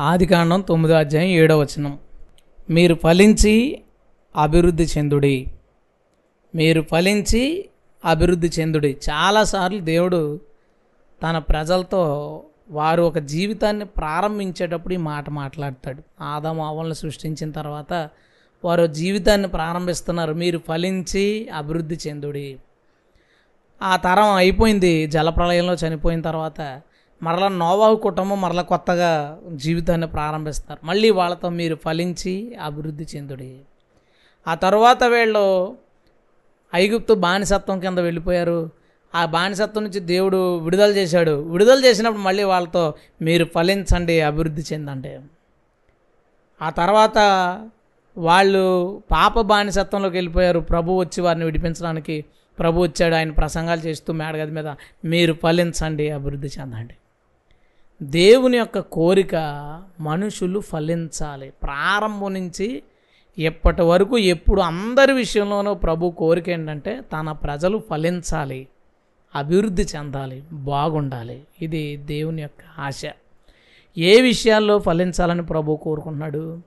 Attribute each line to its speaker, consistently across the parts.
Speaker 1: ఆదికాండం తొమ్మిదో అధ్యాయం ఏడో వచనం. మీరు ఫలించి అభివృద్ధి చెందుడి. మీరు ఫలించి అభివృద్ధి చెందుడి. చాలాసార్లు దేవుడు తన ప్రజలతో వారు ఒక జీవితాన్ని ప్రారంభించేటప్పుడు ఈ మాట మాట్లాడతాడు. ఆదాము ఆవలను సృష్టించిన తర్వాత వారు జీవితాన్ని ప్రారంభిస్తున్నారు. మీరు ఫలించి అభివృద్ధి చెందుడి. ఆ తరం అయిపోయింది. జలప్రలయంలో చనిపోయిన తర్వాత మరలా నోవాహు కుటుంబం మరలా కొత్తగా జీవితాన్ని ప్రారంభిస్తారు. మళ్ళీ వాళ్ళతో మీరు ఫలించి అభివృద్ధి చెందుడి. ఆ తర్వాత వీళ్ళు ఐగుప్తు బానిసత్వం కింద వెళ్ళిపోయారు. ఆ బానిసత్వం నుంచి దేవుడు విడుదల చేశాడు. విడుదల చేసినప్పుడు మళ్ళీ వాళ్ళతో మీరు ఫలించండి అభివృద్ధి చెందండి. ఆ తర్వాత వాళ్ళు పాప బానిసత్వంలోకి వెళ్ళిపోయారు. ప్రభు వచ్చి వారిని విడిపించడానికి ప్రభు వచ్చాడు ఆయన ప్రసంగాలు చేస్తూ మేడగది మీద మీరు ఫలించండి అభివృద్ధి చెందండి. దేవుని యొక్క కోరిక మనుషులు ఫలించాలి. ప్రారంభం నుంచి ఎప్పటి వరకు ఎప్పుడు అందరి విషయంలోనూ ప్రభు కోరిక ఏంటంటే తన ప్రజలు ఫలించాలి అభివృద్ధి చెందాలి బాగుండాలి. ఇది దేవుని యొక్క ఆశ. ఏ విషయాల్లో ఫలించాలని ప్రభు కోరుకుంటున్నాడు?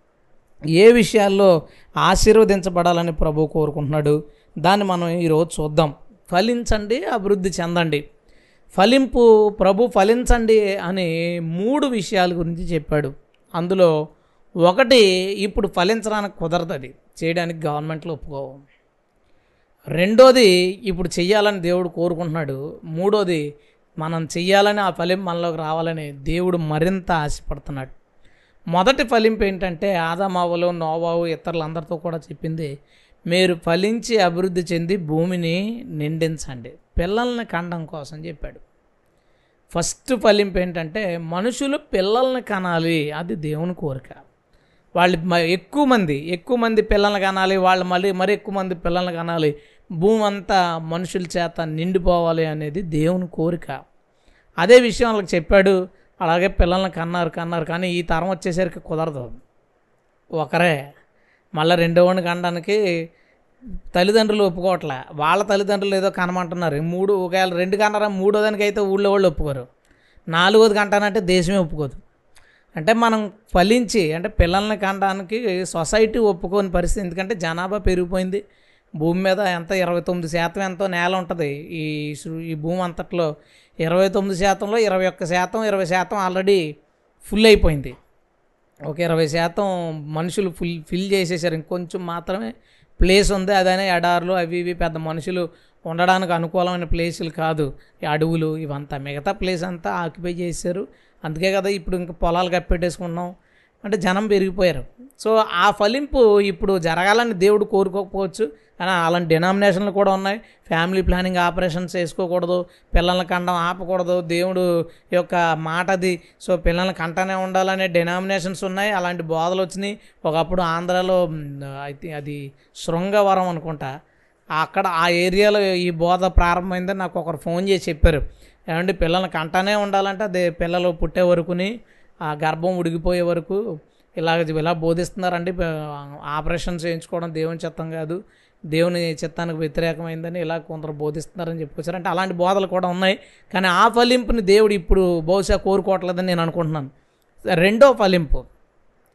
Speaker 1: ఏ విషయాల్లో ఆశీర్వదించబడాలని ప్రభు కోరుకుంటున్నాడు? దాన్ని మనం ఈరోజు చూద్దాం. ఫలించండి అభివృద్ధి చెందండి. ఫలింపు ప్రభు ఫలించండి అని మూడు విషయాల గురించి చెప్పాడు. అందులో ఒకటి ఇప్పుడు ఫలించడానికి కుదరదు అది చేయడానికి గవర్నమెంట్లో ఒప్పుకోవు. రెండోది ఇప్పుడు చెయ్యాలని దేవుడు కోరుకుంటున్నాడు. మూడోది మనం చెయ్యాలని ఆ ఫలింపు మనలోకి రావాలని దేవుడు మరింత ఆశపడుతున్నాడు. మొదటి ఫలింపు ఏంటంటే ఆదామావలు నోవావు ఇతరులందరితో కూడా చెప్పింది మీరు ఫలించి అభివృద్ధి చెంది భూమిని నిండించండి. పిల్లల్ని కండం కోసం చెప్పాడు. ఫస్ట్ ఫలింపు ఏంటంటే మనుషులు పిల్లల్ని కనాలి. అది దేవుని కోరిక. వాళ్ళు ఎక్కువ మంది ఎక్కువ మంది పిల్లల్ని కనాలి. వాళ్ళు మళ్ళీ మరి ఎక్కువ మంది పిల్లల్ని కనాలి. భూమి అంతా మనుషుల చేత నిండిపోవాలి అనేది దేవుని కోరిక. అదే విషయం వాళ్ళకి చెప్పాడు. అలాగే పిల్లల్ని కన్నారు కన్నారు. కానీ ఈ తరం వచ్చేసరికి కుదరదు. ఒకరే మళ్ళీ రెండో వాడిని కనడానికి తల్లిదండ్రులు ఒప్పుకోవట్లే. వాళ్ళ తల్లిదండ్రులు ఏదో కనమంటున్నారు. మూడు ఒకవేళ రెండు కన్నారా మూడో దానికి అయితే ఊళ్ళో వాళ్ళు ఒప్పుకోరు. నాలుగోది కంటానంటే దేశమే ఒప్పుకోదు. అంటే మనం ఫలించి అంటే పిల్లల్ని కనడానికి సొసైటీ ఒప్పుకోని పరిస్థితి. ఎందుకంటే జనాభా పెరిగిపోయింది. భూమి మీద ఎంత? ఇరవై తొమ్మిది శాతం ఎంతో నేల ఉంటుంది. ఈ ఈ భూమి అంతట్లో ఇరవై తొమ్మిది శాతంలో ఇరవై ఒక్క శాతం ఇరవై శాతం ఆల్రెడీ ఫుల్ అయిపోయింది. ఒక ఇరవై శాతం మనుషులు ఫుల్ ఫిల్ చేసేసారు. ఇంకొంచెం మాత్రమే ప్లేస్ ఉంది అదనే ఎడారులు అవి ఇవి పెద్ద మనుషులు ఉండడానికి అనుకూలమైన ప్లేసులు కాదు. ఈ అడవులు ఇవంతా మిగతా ప్లేస్ అంతా ఆక్యుపై చేశారు. అందుకే కదా ఇప్పుడు ఇంకా పొలాలు కప్పెట్టేసుకున్నాం. అంటే జనం పెరిగిపోయారు. సో ఆ ఫలింపు ఇప్పుడు జరగాలని దేవుడు కోరుకోకపోవచ్చు. కానీ అలాంటి డినామినేషన్లు కూడా ఉన్నాయి. ఫ్యామిలీ ప్లానింగ్ ఆపరేషన్స్ వేసుకోకూడదు. పిల్లల్ని కండం ఆపకూడదు. దేవుడు యొక్క మాట అది సో పిల్లల్ని కంటనే ఉండాలనే డినామినేషన్స్ ఉన్నాయి. అలాంటి బోధలు వచ్చినాయి. ఒకప్పుడు ఆంధ్రాలో అయితే అది శృంగవరం అనుకుంటా. అక్కడ ఆ ఏరియాలో ఈ బోధ ప్రారంభమైందని నాకు ఒకరు ఫోన్ చేసి చెప్పారు. ఏమంటే పిల్లల్ని కంటానే ఉండాలంటే అదే పిల్లలు పుట్టే వరకుని ఆ గర్భం ఉడిగిపోయే వరకు ఇలాగ ఇలా బోధిస్తున్నారండి. ఆపరేషన్ చేయించుకోవడం దేవుని చిత్తం కాదు. దేవుని చిత్తానికి వ్యతిరేకమైందని ఇలా కొందరు బోధిస్తున్నారని చెప్పుకొచ్చారు. అంటే అలాంటి బోధలు కూడా ఉన్నాయి. కానీ ఆ ఫలింపుని దేవుడు ఇప్పుడు బహుశా కోరుకోవట్లేదని నేను అనుకుంటున్నాను. రెండో ఫలింపు.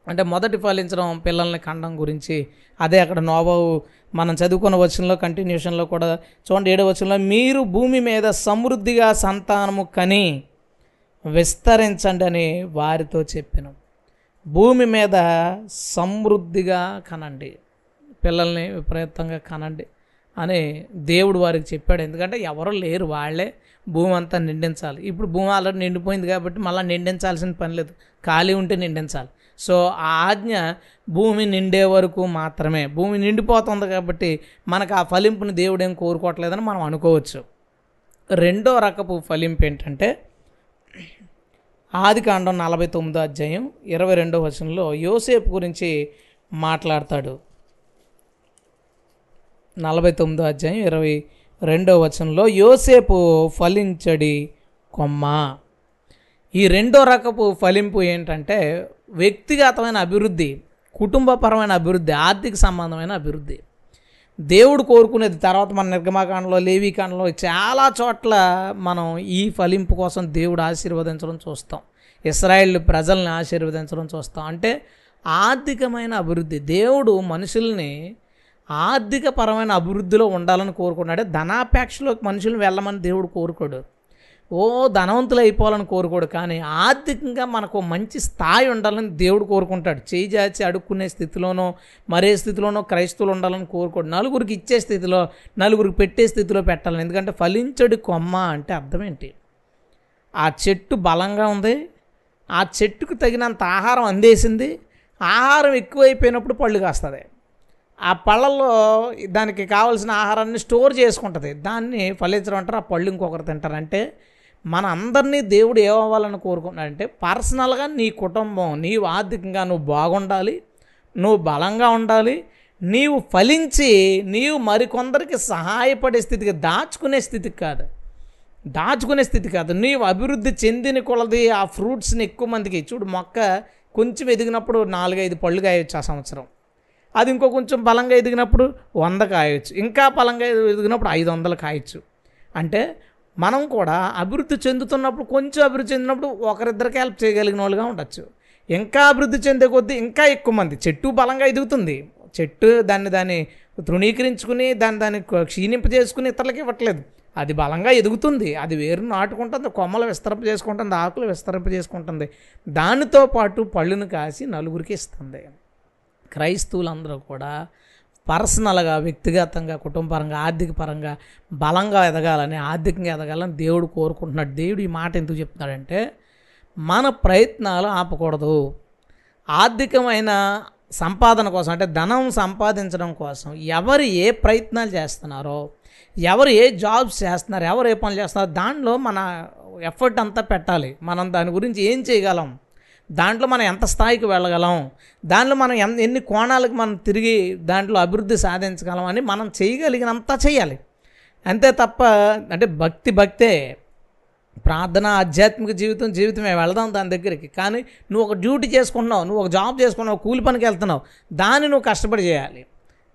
Speaker 1: అంటే మొదటి ఫలించడం పిల్లల్ని కండం గురించి అదే అక్కడ నోబావు మనం చదువుకున్న వచనంలో కంటిన్యూషన్లో కూడా చూడండి ఏడో వచనంలో మీరు భూమి మీద సమృద్ధిగా సంతానము కని విస్తరించండి అని వారితో చెప్పాను. భూమి మీద సమృద్ధిగా కనండి. పిల్లల్ని విపరీతంగా కనండి అని దేవుడు వారికి చెప్పాడు. ఎందుకంటే ఎవరు లేరు వాళ్ళే భూమి అంతా నిండించాలి. ఇప్పుడు భూమి ఆల్రెడీ నిండిపోయింది కాబట్టి మళ్ళీ నిండించాల్సిన పని లేదు. ఖాళీ ఉంటే నిండించాలి. సో ఆ ఆజ్ఞ భూమి నిండే వరకు మాత్రమే. భూమి నిండిపోతుంది కాబట్టి మనకు ఆ ఫలింపుని దేవుడు ఏం కోరుకోవట్లేదని మనం అనుకోవచ్చు. రెండో రకపు ఫలింపు ఏంటంటే ఆది కాండం నలభై తొమ్మిదో అధ్యాయం ఇరవై రెండో వచనంలో యోసేపు గురించి మాట్లాడతాడు. నలభై తొమ్మిదో అధ్యాయం ఇరవై రెండో వచనంలో యోసేపు ఫలించడి కొమ్మ. ఈ రెండో రకపు ఫలింపు ఏంటంటే వ్యక్తిగతమైన అభివృద్ధి కుటుంబపరమైన అభివృద్ధి ఆర్థిక సంబంధమైన అభివృద్ధి. దేవుడు కోరుకునేది తర్వాత మన నిర్గమాకాండలో లేవీకాండలో చాలా చోట్ల మనం ఈ ఫలింపు కోసం దేవుడు ఆశీర్వదించడం చూస్తాం. ఇస్రాయేల్ ప్రజల్ని ఆశీర్వదించడం చూస్తాం. అంటే ఆర్థికమైన అభివృద్ధి. దేవుడు మనుషుల్ని ఆర్థికపరమైన అభివృద్ధిలో ఉండాలని కోరుకున్నాడు. ధనాపేక్షలోకి మనుషులు వెళ్ళమని దేవుడు కోరుకోడు. ఓ ధనవంతులు అయిపోవాలని కోరుకోడు కానీ ఆర్థికంగా మనకు మంచి స్థాయి ఉండాలని దేవుడు కోరుకుంటాడు. చేయి జాచి అడుక్కునే స్థితిలోనో మరే స్థితిలోనో క్రైస్తవులు ఉండాలని కోరుకోడు. నలుగురికి ఇచ్చే స్థితిలో నలుగురికి పెట్టే స్థితిలో పెట్టాలని. ఎందుకంటే ఫలించడు కొమ్మ అంటే అర్థం ఏంటి? ఆ చెట్టు బలంగా ఉంది ఆ చెట్టుకు తగినంత ఆహారం అందేసింది ఆహారం ఎక్కువైపోయినప్పుడు పళ్ళు కాస్తుంది. ఆ పళ్ళల్లో దానికి కావాల్సిన ఆహారాన్ని స్టోర్ చేసుకుంటుంది. దాన్ని ఫలించడం అంటారు ఆ పళ్ళు ఇంకొకరు తింటారు. అంటే మన అందరినీ దేవుడు ఏమవ్వాలని కోరుకున్నాడంటే పర్సనల్గా నీ కుటుంబం నీవు ఆర్థికంగా నువ్వు బాగుండాలి నువ్వు బలంగా ఉండాలి నీవు ఫలించి నీవు మరికొందరికి సహాయపడే స్థితికి దాచుకునే స్థితికి కాదు. దాచుకునే స్థితి కాదు. నీవు అభివృద్ధి చెందిన కొలది ఆ ఫ్రూట్స్ని ఎక్కువ మందికి చూడు మొక్క కొంచెం ఎదిగినప్పుడు నాలుగైదు పళ్ళు కాయొచ్చు ఆ సంవత్సరం. అది ఇంకో కొంచెం బలంగా ఎదిగినప్పుడు వంద కాయొచ్చు. ఇంకా బలంగా ఎదిగినప్పుడు ఐదు వందలు కాయొచ్చు. అంటే మనం కూడా అభివృద్ధి చెందుతున్నప్పుడు కొంచెం అభివృద్ధి చెందినప్పుడు ఒకరిద్దరికి హెల్ప్ చేయగలిగిన వాళ్ళుగా ఉండొచ్చు. ఇంకా అభివృద్ధి చెందే కొద్దీ ఇంకా ఎక్కువ మంది. చెట్టు బలంగా ఎదుగుతుంది. చెట్టు దాన్ని దాన్ని తృణీకరించుకుని దాన్ని దాన్ని క్షీణింప చేసుకుని ఇతరులకి ఇవ్వట్లేదు. అది బలంగా ఎదుగుతుంది. అది వేరు నాటుకుంటుంది కొమ్మలు విస్తరింప చేసుకుంటుంది ఆకులు విస్తరింప చేసుకుంటుంది. దానితో పాటు పళ్ళును కాసి నలుగురికి ఇస్తుంది. క్రైస్తవులందరూ కూడా పర్సనల్గా వ్యక్తిగతంగా కుటుంబపరంగా ఆర్థిక పరంగా బలంగా ఎదగాలని ఆర్థికంగా ఎదగాలని దేవుడు కోరుకుంటున్నాడు. దేవుడు ఈ మాట ఎందుకు చెప్తున్నాడంటే మన ప్రయత్నాలు ఆపకూడదు. ఆర్థికమైన సంపాదన కోసం అంటే ధనం సంపాదించడం కోసం ఎవరు ఏ ప్రయత్నాలు చేస్తున్నారో ఎవరు ఏ జాబ్స్ చేస్తున్నారు ఎవరు ఏ పనులు చేస్తున్నారో దానిలో మన ఎఫర్ట్ అంతా పెట్టాలి. మనం దాని గురించి ఏం చేయగలం? దాంట్లో మనం ఎంత స్థాయికి వెళ్ళగలం? దాంట్లో మనం ఎన్ ఎన్ని కోణాలకు మనం తిరిగి దాంట్లో అభివృద్ధి సాధించగలం అని మనం చేయగలిగినంత చేయాలి. అంతే తప్ప అంటే భక్తి భక్తే ప్రార్థన ఆధ్యాత్మిక జీవితం జీవితమే వెళదాం దాని దగ్గరికి. కానీ నువ్వు ఒక డ్యూటీ చేసుకుంటున్నావు నువ్వు ఒక జాబ్ చేసుకున్నావు కూలి పనికి వెళ్తున్నావు దాన్ని నువ్వు కష్టపడి చేయాలి.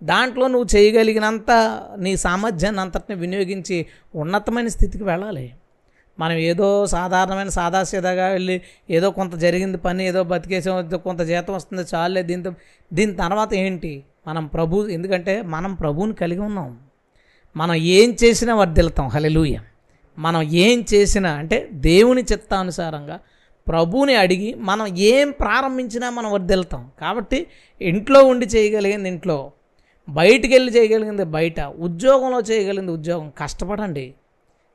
Speaker 1: దాంట్లో నువ్వు చేయగలిగినంత నీ సామర్థ్యాన్ని అంతటిని వినియోగించి ఉన్నతమైన స్థితికి వెళ్ళాలి. మనం ఏదో సాధారణమైన సాదాసీదాగా వెళ్ళి ఏదో కొంత జరిగింది పని ఏదో బతికేసాం కొంత జీతం వస్తుంది చాలే దీంతో దీని తర్వాత ఏంటి? మనం ప్రభు ఎందుకంటే మనం ప్రభువుని కలిగి ఉన్నాం. మనం ఏం చేసినా వర్దిల్తాం హలెలూయ మనం ఏం చేసినా అంటే దేవుని చిత్తానుసారంగా ప్రభువుని అడిగి మనం ఏం ప్రారంభించినా మనం వర్దిల్తాం కాబట్టి ఇంట్లో ఉండి చేయగలిగింది ఇంట్లో. బయటికి వెళ్ళి చేయగలిగింది బయట. ఉద్యోగంలో చేయగలిగింది ఉద్యోగం. కష్టపడండి.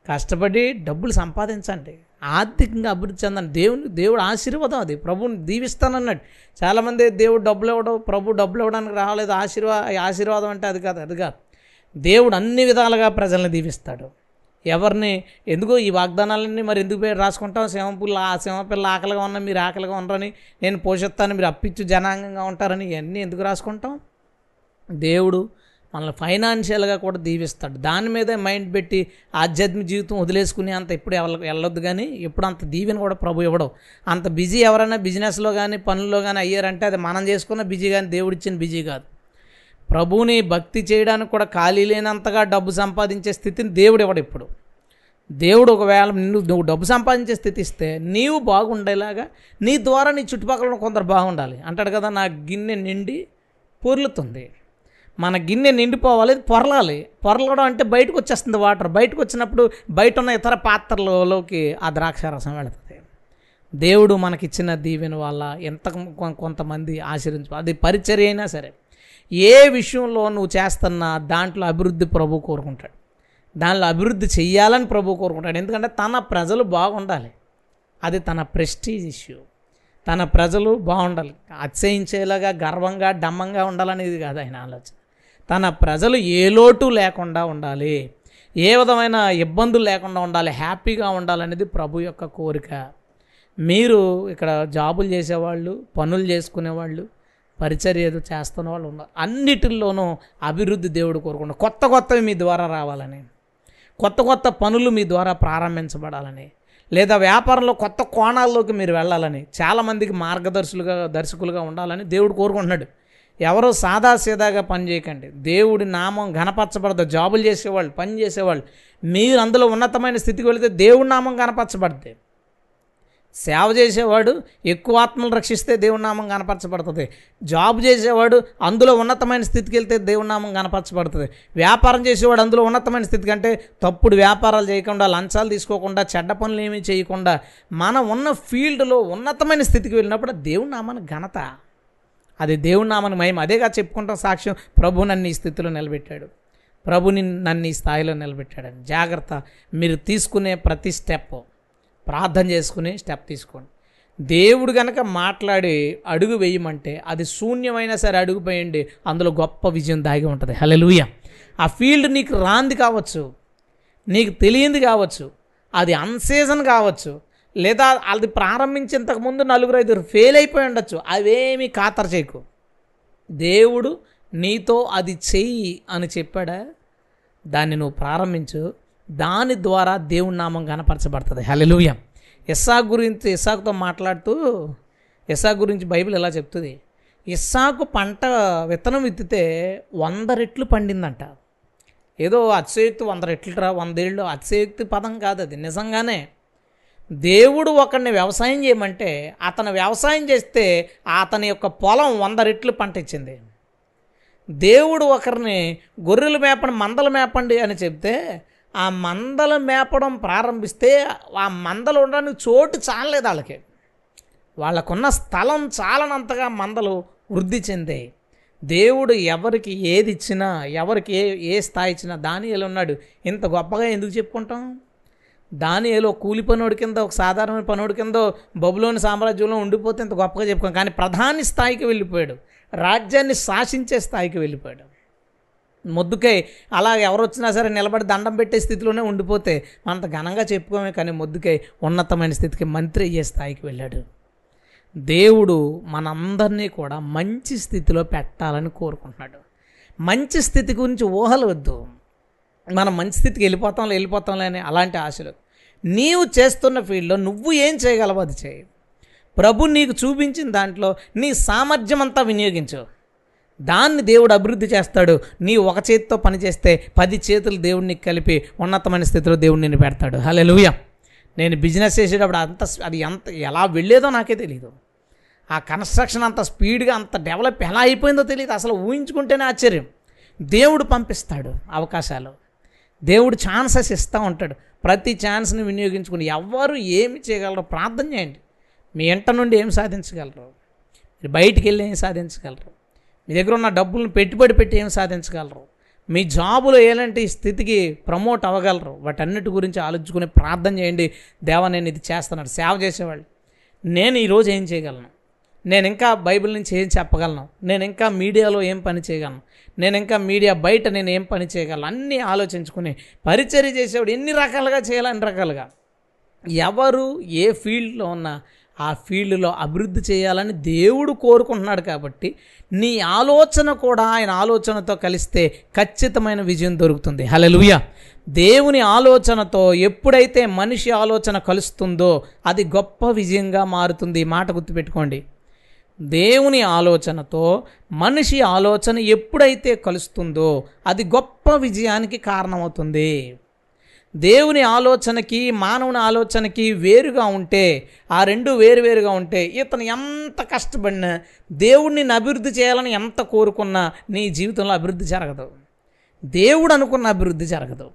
Speaker 1: కష్టపడి డబ్బులు సంపాదించండి. ఆర్థికంగా అభివృద్ధి చెందండి. దేవుని దేవుడు ఆశీర్వాదం అది. ప్రభుని దీవిస్తానన్నాడు. చాలామంది దేవుడు డబ్బులు ఇవ్వడం ప్రభు డబ్బులు ఇవ్వడానికి రాలేదు. ఆశీర్వా ఆశీర్వాదం అంటే అది కాదు అది కాదు. దేవుడు అన్ని విధాలుగా ప్రజల్ని దీవిస్తాడు. ఎవరిని ఎందుకో ఈ వాగ్దానాలన్నీ మరి ఎందుకు పేరు రాసుకుంటాం? సింహపుల్ల ఆ సింహపిల్ల ఆకలిగా ఉన్నా మీరు ఆకలిగా ఉండరని నేను పోషిస్తాను మీరు అప్పిచ్చు జనాంగంగా ఉంటారని ఇవన్నీ ఎందుకు రాసుకుంటాం? దేవుడు మనల్ని ఫైనాన్షియల్గా కూడా దీవిస్తాడు. దాని మీదే మైండ్ పెట్టి ఆధ్యాత్మిక జీవితం వదిలేసుకుని అంత ఎప్పుడు వెళ్ళొద్దు కానీ ఎప్పుడు అంత దీవెన కూడా ప్రభు ఇవ్వడం. అంత బిజీ ఎవరైనా బిజినెస్లో కానీ పనుల్లో కానీ అయ్యారంటే అది మనం చేసుకున్న బిజీ కానీ దేవుడిచ్చిన బిజీ కాదు. ప్రభువుని భక్తి చేయడానికి కూడా ఖాళీ లేనంతగా డబ్బు సంపాదించే స్థితిని దేవుడు ఇవ్వడు ఇప్పుడు. దేవుడు ఒకవేళ నిన్ను నువ్వు డబ్బు సంపాదించే స్థితి ఇస్తే నీవు బాగుండేలాగా నీ ద్వారా నీ చుట్టుపక్కల ఉన్న కొందరు బాగుండాలి. అంటాడు కదా నా గిన్నె నిండి పొర్లుతుంది. మన గిన్నె నిండిపోవాలి పొరలాలి. పొరలడం అంటే బయటకు వచ్చేస్తుంది వాటర్. బయటకు వచ్చినప్పుడు బయట ఉన్న ఇతర పాత్రలలోకి ఆ ద్రాక్ష రసం వెళుతుంది. దేవుడు మనకిచ్చిన దీవెన వల్ల ఎంత కొ- కొంతమంది ఆశ్రయించు అది పరిచర్య అయినా సరే ఏ విషయంలో నువ్వు చేస్తున్నా దాంట్లో అభివృద్ధి ప్రభు కోరుకుంటాడు. దానిలో అభివృద్ధి చెయ్యాలని ప్రభు కోరుకుంటాడు. ఎందుకంటే తన ప్రజలు బాగుండాలి. అది తన ప్రెస్టీజ్ ఇష్యూ. తన ప్రజలు బాగుండాలి. అత్యయించేలాగా గర్వంగా డమ్మంగా ఉండాలనేది కాదు ఆయన ఆలోచన. తన ప్రజలు ఏ లోటు లేకుండా ఉండాలి ఏ విధమైన ఇబ్బందులు లేకుండా ఉండాలి హ్యాపీగా ఉండాలనేది ప్రభు యొక్క కోరిక. మీరు ఇక్కడ జాబులు చేసేవాళ్ళు పనులు చేసుకునేవాళ్ళు పరిచర్య ఏదో చేస్తున్న వాళ్ళు ఉన్నారు. అన్నిటిల్లోనూ అభివృద్ధి దేవుడు కోరుకుంటాడు కొత్త కొత్తవి మీ ద్వారా రావాలని కొత్త కొత్త పనులు మీ ద్వారా ప్రారంభించబడాలని లేదా వ్యాపారంలో కొత్త కోణాల్లోకి మీరు వెళ్ళాలని చాలామందికి మార్గదర్శులుగా దర్శకులుగా ఉండాలని దేవుడు కోరుకుంటున్నాడు. ఎవరో సాదాసీదాగా పని చేయకండి. దేవుడి నామం ఘనపరచబడదు. జాబులు చేసేవాళ్ళు పని చేసేవాళ్ళు. మీరు అందులో ఉన్నతమైన స్థితికి వెళితే దేవుడి నామం కనపరచబడుతుంది సేవ చేసేవాడు ఎక్కువ ఆత్మలు రక్షిస్తే దేవుడి నామం కనపరచబడుతుంది జాబ్ చేసేవాడు అందులో ఉన్నతమైన స్థితికి వెళ్తే దేవుడి నామం కనపరచబడుతుంది వ్యాపారం చేసేవాడు అందులో ఉన్నతమైన స్థితి కంటే తప్పుడు వ్యాపారాలు చేయకుండా లంచాలు తీసుకోకుండా చెడ్డ పనులు ఏమీ చేయకుండా మనం ఉన్న ఫీల్డ్లో ఉన్నతమైన స్థితికి వెళ్ళినప్పుడు దేవుడి నామానికి ఘనత. అది దేవుని నామని మహిమ. అదేగా చెప్పుకుంటాం సాక్ష్యం. ప్రభు నన్ను ఈ స్థితిలో నిలబెట్టాడు. ప్రభుని నన్ను ఈ స్థాయిలో నిలబెట్టాడని జాగ్రత్త. మీరు తీసుకునే ప్రతి స్టెప్ ప్రార్థన చేసుకుని స్టెప్ తీసుకోండి. దేవుడు గనక మాట్లాడి అడుగు వేయమంటే అది శూన్యమైనా సరే అడుగుపోయండి అందులో గొప్ప విజయం దాగి ఉంటుంది. హలలుయ ఆ ఫీల్డ్ నీకు రాంది కావచ్చు. నీకు తెలియంది కావచ్చు. అది అన్సీజన్ కావచ్చు. లేదా అది ప్రారంభించేంతకుముందు నలుగురు ఐదుగురు ఫెయిల్ అయిపోయి ఉండొచ్చు. అవేమీ ఖాతరు చేయకు. దేవుడు నీతో అది చెయ్యి అని చెప్పాడా? దాన్ని నువ్వు ప్రారంభించు. దాని ద్వారా దేవుడి నామం కనపరచబడుతుంది హలెలుయ ఇస్సాకు గురించి ఇస్సాకుతో మాట్లాడుతూ ఇస్సాకు గురించి బైబిల్ ఎలా చెప్తుంది? ఇస్సాకు పంట విత్తనం విత్తితే వంద రెట్లు పండిందంట. ఏదో అతిశయోక్తి వంద రెట్లురా వందేళ్ళు అతిశయోక్తి పదం కాదు అది. నిజంగానే దేవుడు ఒకరిని వ్యవసాయం చేయమంటే అతను వ్యవసాయం చేస్తే అతని యొక్క పొలం వంద రెట్లు పంట ఇచ్చింది. దేవుడు ఒకరిని గొర్రెలు మేపండి మందలు మేపండి అని చెప్తే ఆ మందలు మేపడం ప్రారంభిస్తే ఆ మందలు ఉండడానికి చోటు చాలలేదు వాళ్ళకి. వాళ్ళకున్న స్థలం చాలనంతగా మందలు వృద్ధి చెందాయి దేవుడు ఎవరికి ఏది ఇచ్చినా ఎవరికి ఏ ఏ స్థాయి ఇచ్చినా దానియేలు ఉన్నాడు. ఇంత గొప్పగా ఎందుకు చెప్పుకుంటాం? దాని ఒక కూలి పనోడి కింద ఒక సాధారణ పనోడి కింద బబులోని సామ్రాజ్యంలో ఉండిపోతే ఇంత గొప్పగా చెప్పుకోం కానీ ప్రధాని స్థాయికి వెళ్ళిపోయాడు. రాజ్యాన్ని శాసించే స్థాయికి వెళ్ళిపోయాడు. ముద్దుకై అలా ఎవరు వచ్చినా సరే నిలబడి దండం పెట్టే స్థితిలోనే ఉండిపోతే అంత ఘనంగా చెప్పుకోమే కానీ ముద్దుకై ఉన్నతమైన స్థితికి మంత్రి అయ్యే స్థాయికి వెళ్ళాడు. దేవుడు మనందరినీ కూడా మంచి స్థితిలో పెట్టాలని కోరుకుంటున్నాడు. మంచి స్థితి గురించి ఊహలు వద్దు. మనం మంచి స్థితికి వెళ్ళిపోతాంలే వెళ్ళిపోతాంలే అని అలాంటి ఆశలు. నీవు చేస్తున్న ఫీల్డ్లో నువ్వు ఏం చేయగలవో అది చేయి. ప్రభు నీకు చూపించిన దాంట్లో నీ సామర్థ్యం అంతా వినియోగించు. దాన్ని దేవుడు అభివృద్ధి చేస్తాడు. నీ ఒక చేతితో పనిచేస్తే పది చేతులు దేవుడిని కలిపి ఉన్నతమైన స్థితిలో దేవుడు నిన్ను పెడతాడు. హలే నేను బిజినెస్ చేసేటప్పుడు అంత అది ఎంత ఎలా వెళ్ళేదో నాకే తెలియదు ఆ కన్స్ట్రక్షన్ అంత స్పీడ్గా అంత డెవలప్ ఎలా అయిపోయిందో తెలియదు అసలు ఊహించుకుంటేనే ఆశ్చర్యం. దేవుడు పంపిస్తాడు అవకాశాలు. దేవుడు ఛాన్సెస్ ఇస్తూ ఉంటాడు. ప్రతి ఛాన్స్ని వినియోగించుకుని ఎవరు ఏమి చేయగలరు? ప్రార్థన చేయండి. మీ ఇంట నుండి ఏం సాధించగలరు? మీరు బయటికి వెళ్ళి ఏం సాధించగలరు? మీ దగ్గర ఉన్న డబ్బులను పెట్టుబడి పెట్టి ఏం సాధించగలరు? మీ జాబులో ఎలాంటి స్థితికి ప్రమోట్ అవ్వగలరు? వాటన్నిటి గురించి ఆలోచించుకుని ప్రార్థన చేయండి. దేవ నేను ఇది చేస్తున్నాడు సేవ చేసేవాళ్ళు. నేను ఈరోజు ఏం చేయగలను? నేను ఇంకా బైబిల్ నుంచి ఏం చెప్పగలను? నేను ఇంకా మీడియాలో ఏం పని చేయగలను? నేను ఇంకా మీడియా బయట నేను ఏం పని చేయగలను? అన్నీ ఆలోచించుకుని పరిచర్య చేసేవాడు ఎన్ని రకాలుగా చేయాలి? అన్ని రకాలుగా. ఎవరు ఏ ఫీల్డ్లో ఉన్నా ఆ ఫీల్డ్లో అభివృద్ధి చేయాలని దేవుడు కోరుకుంటున్నాడు కాబట్టి నీ ఆలోచన కూడా ఆయన ఆలోచనతో కలిస్తే ఖచ్చితమైన విజయం దొరుకుతుంది. హలలుయ దేవుని ఆలోచనతో ఎప్పుడైతే మనిషి ఆలోచన కలుస్తుందో అది గొప్ప విజయంగా మారుతుంది. మాట గుర్తుపెట్టుకోండి. దేవుని ఆలోచనతో మనిషి ఆలోచన ఎప్పుడైతే కలుస్తుందో అది గొప్ప విజయానికి కారణమవుతుంది. దేవుని ఆలోచనకి మానవుని ఆలోచనకి వేరుగా ఉంటే ఆ రెండు వేరువేరుగా ఉంటే ఇతను ఎంత కష్టపడినా దేవుడిని అభివృద్ధి చేయాలని ఎంత కోరుకున్నా నీ జీవితంలో అభివృద్ధి జరగదు. దేవుడు అనుకున్న అభివృద్ధి జరగదు.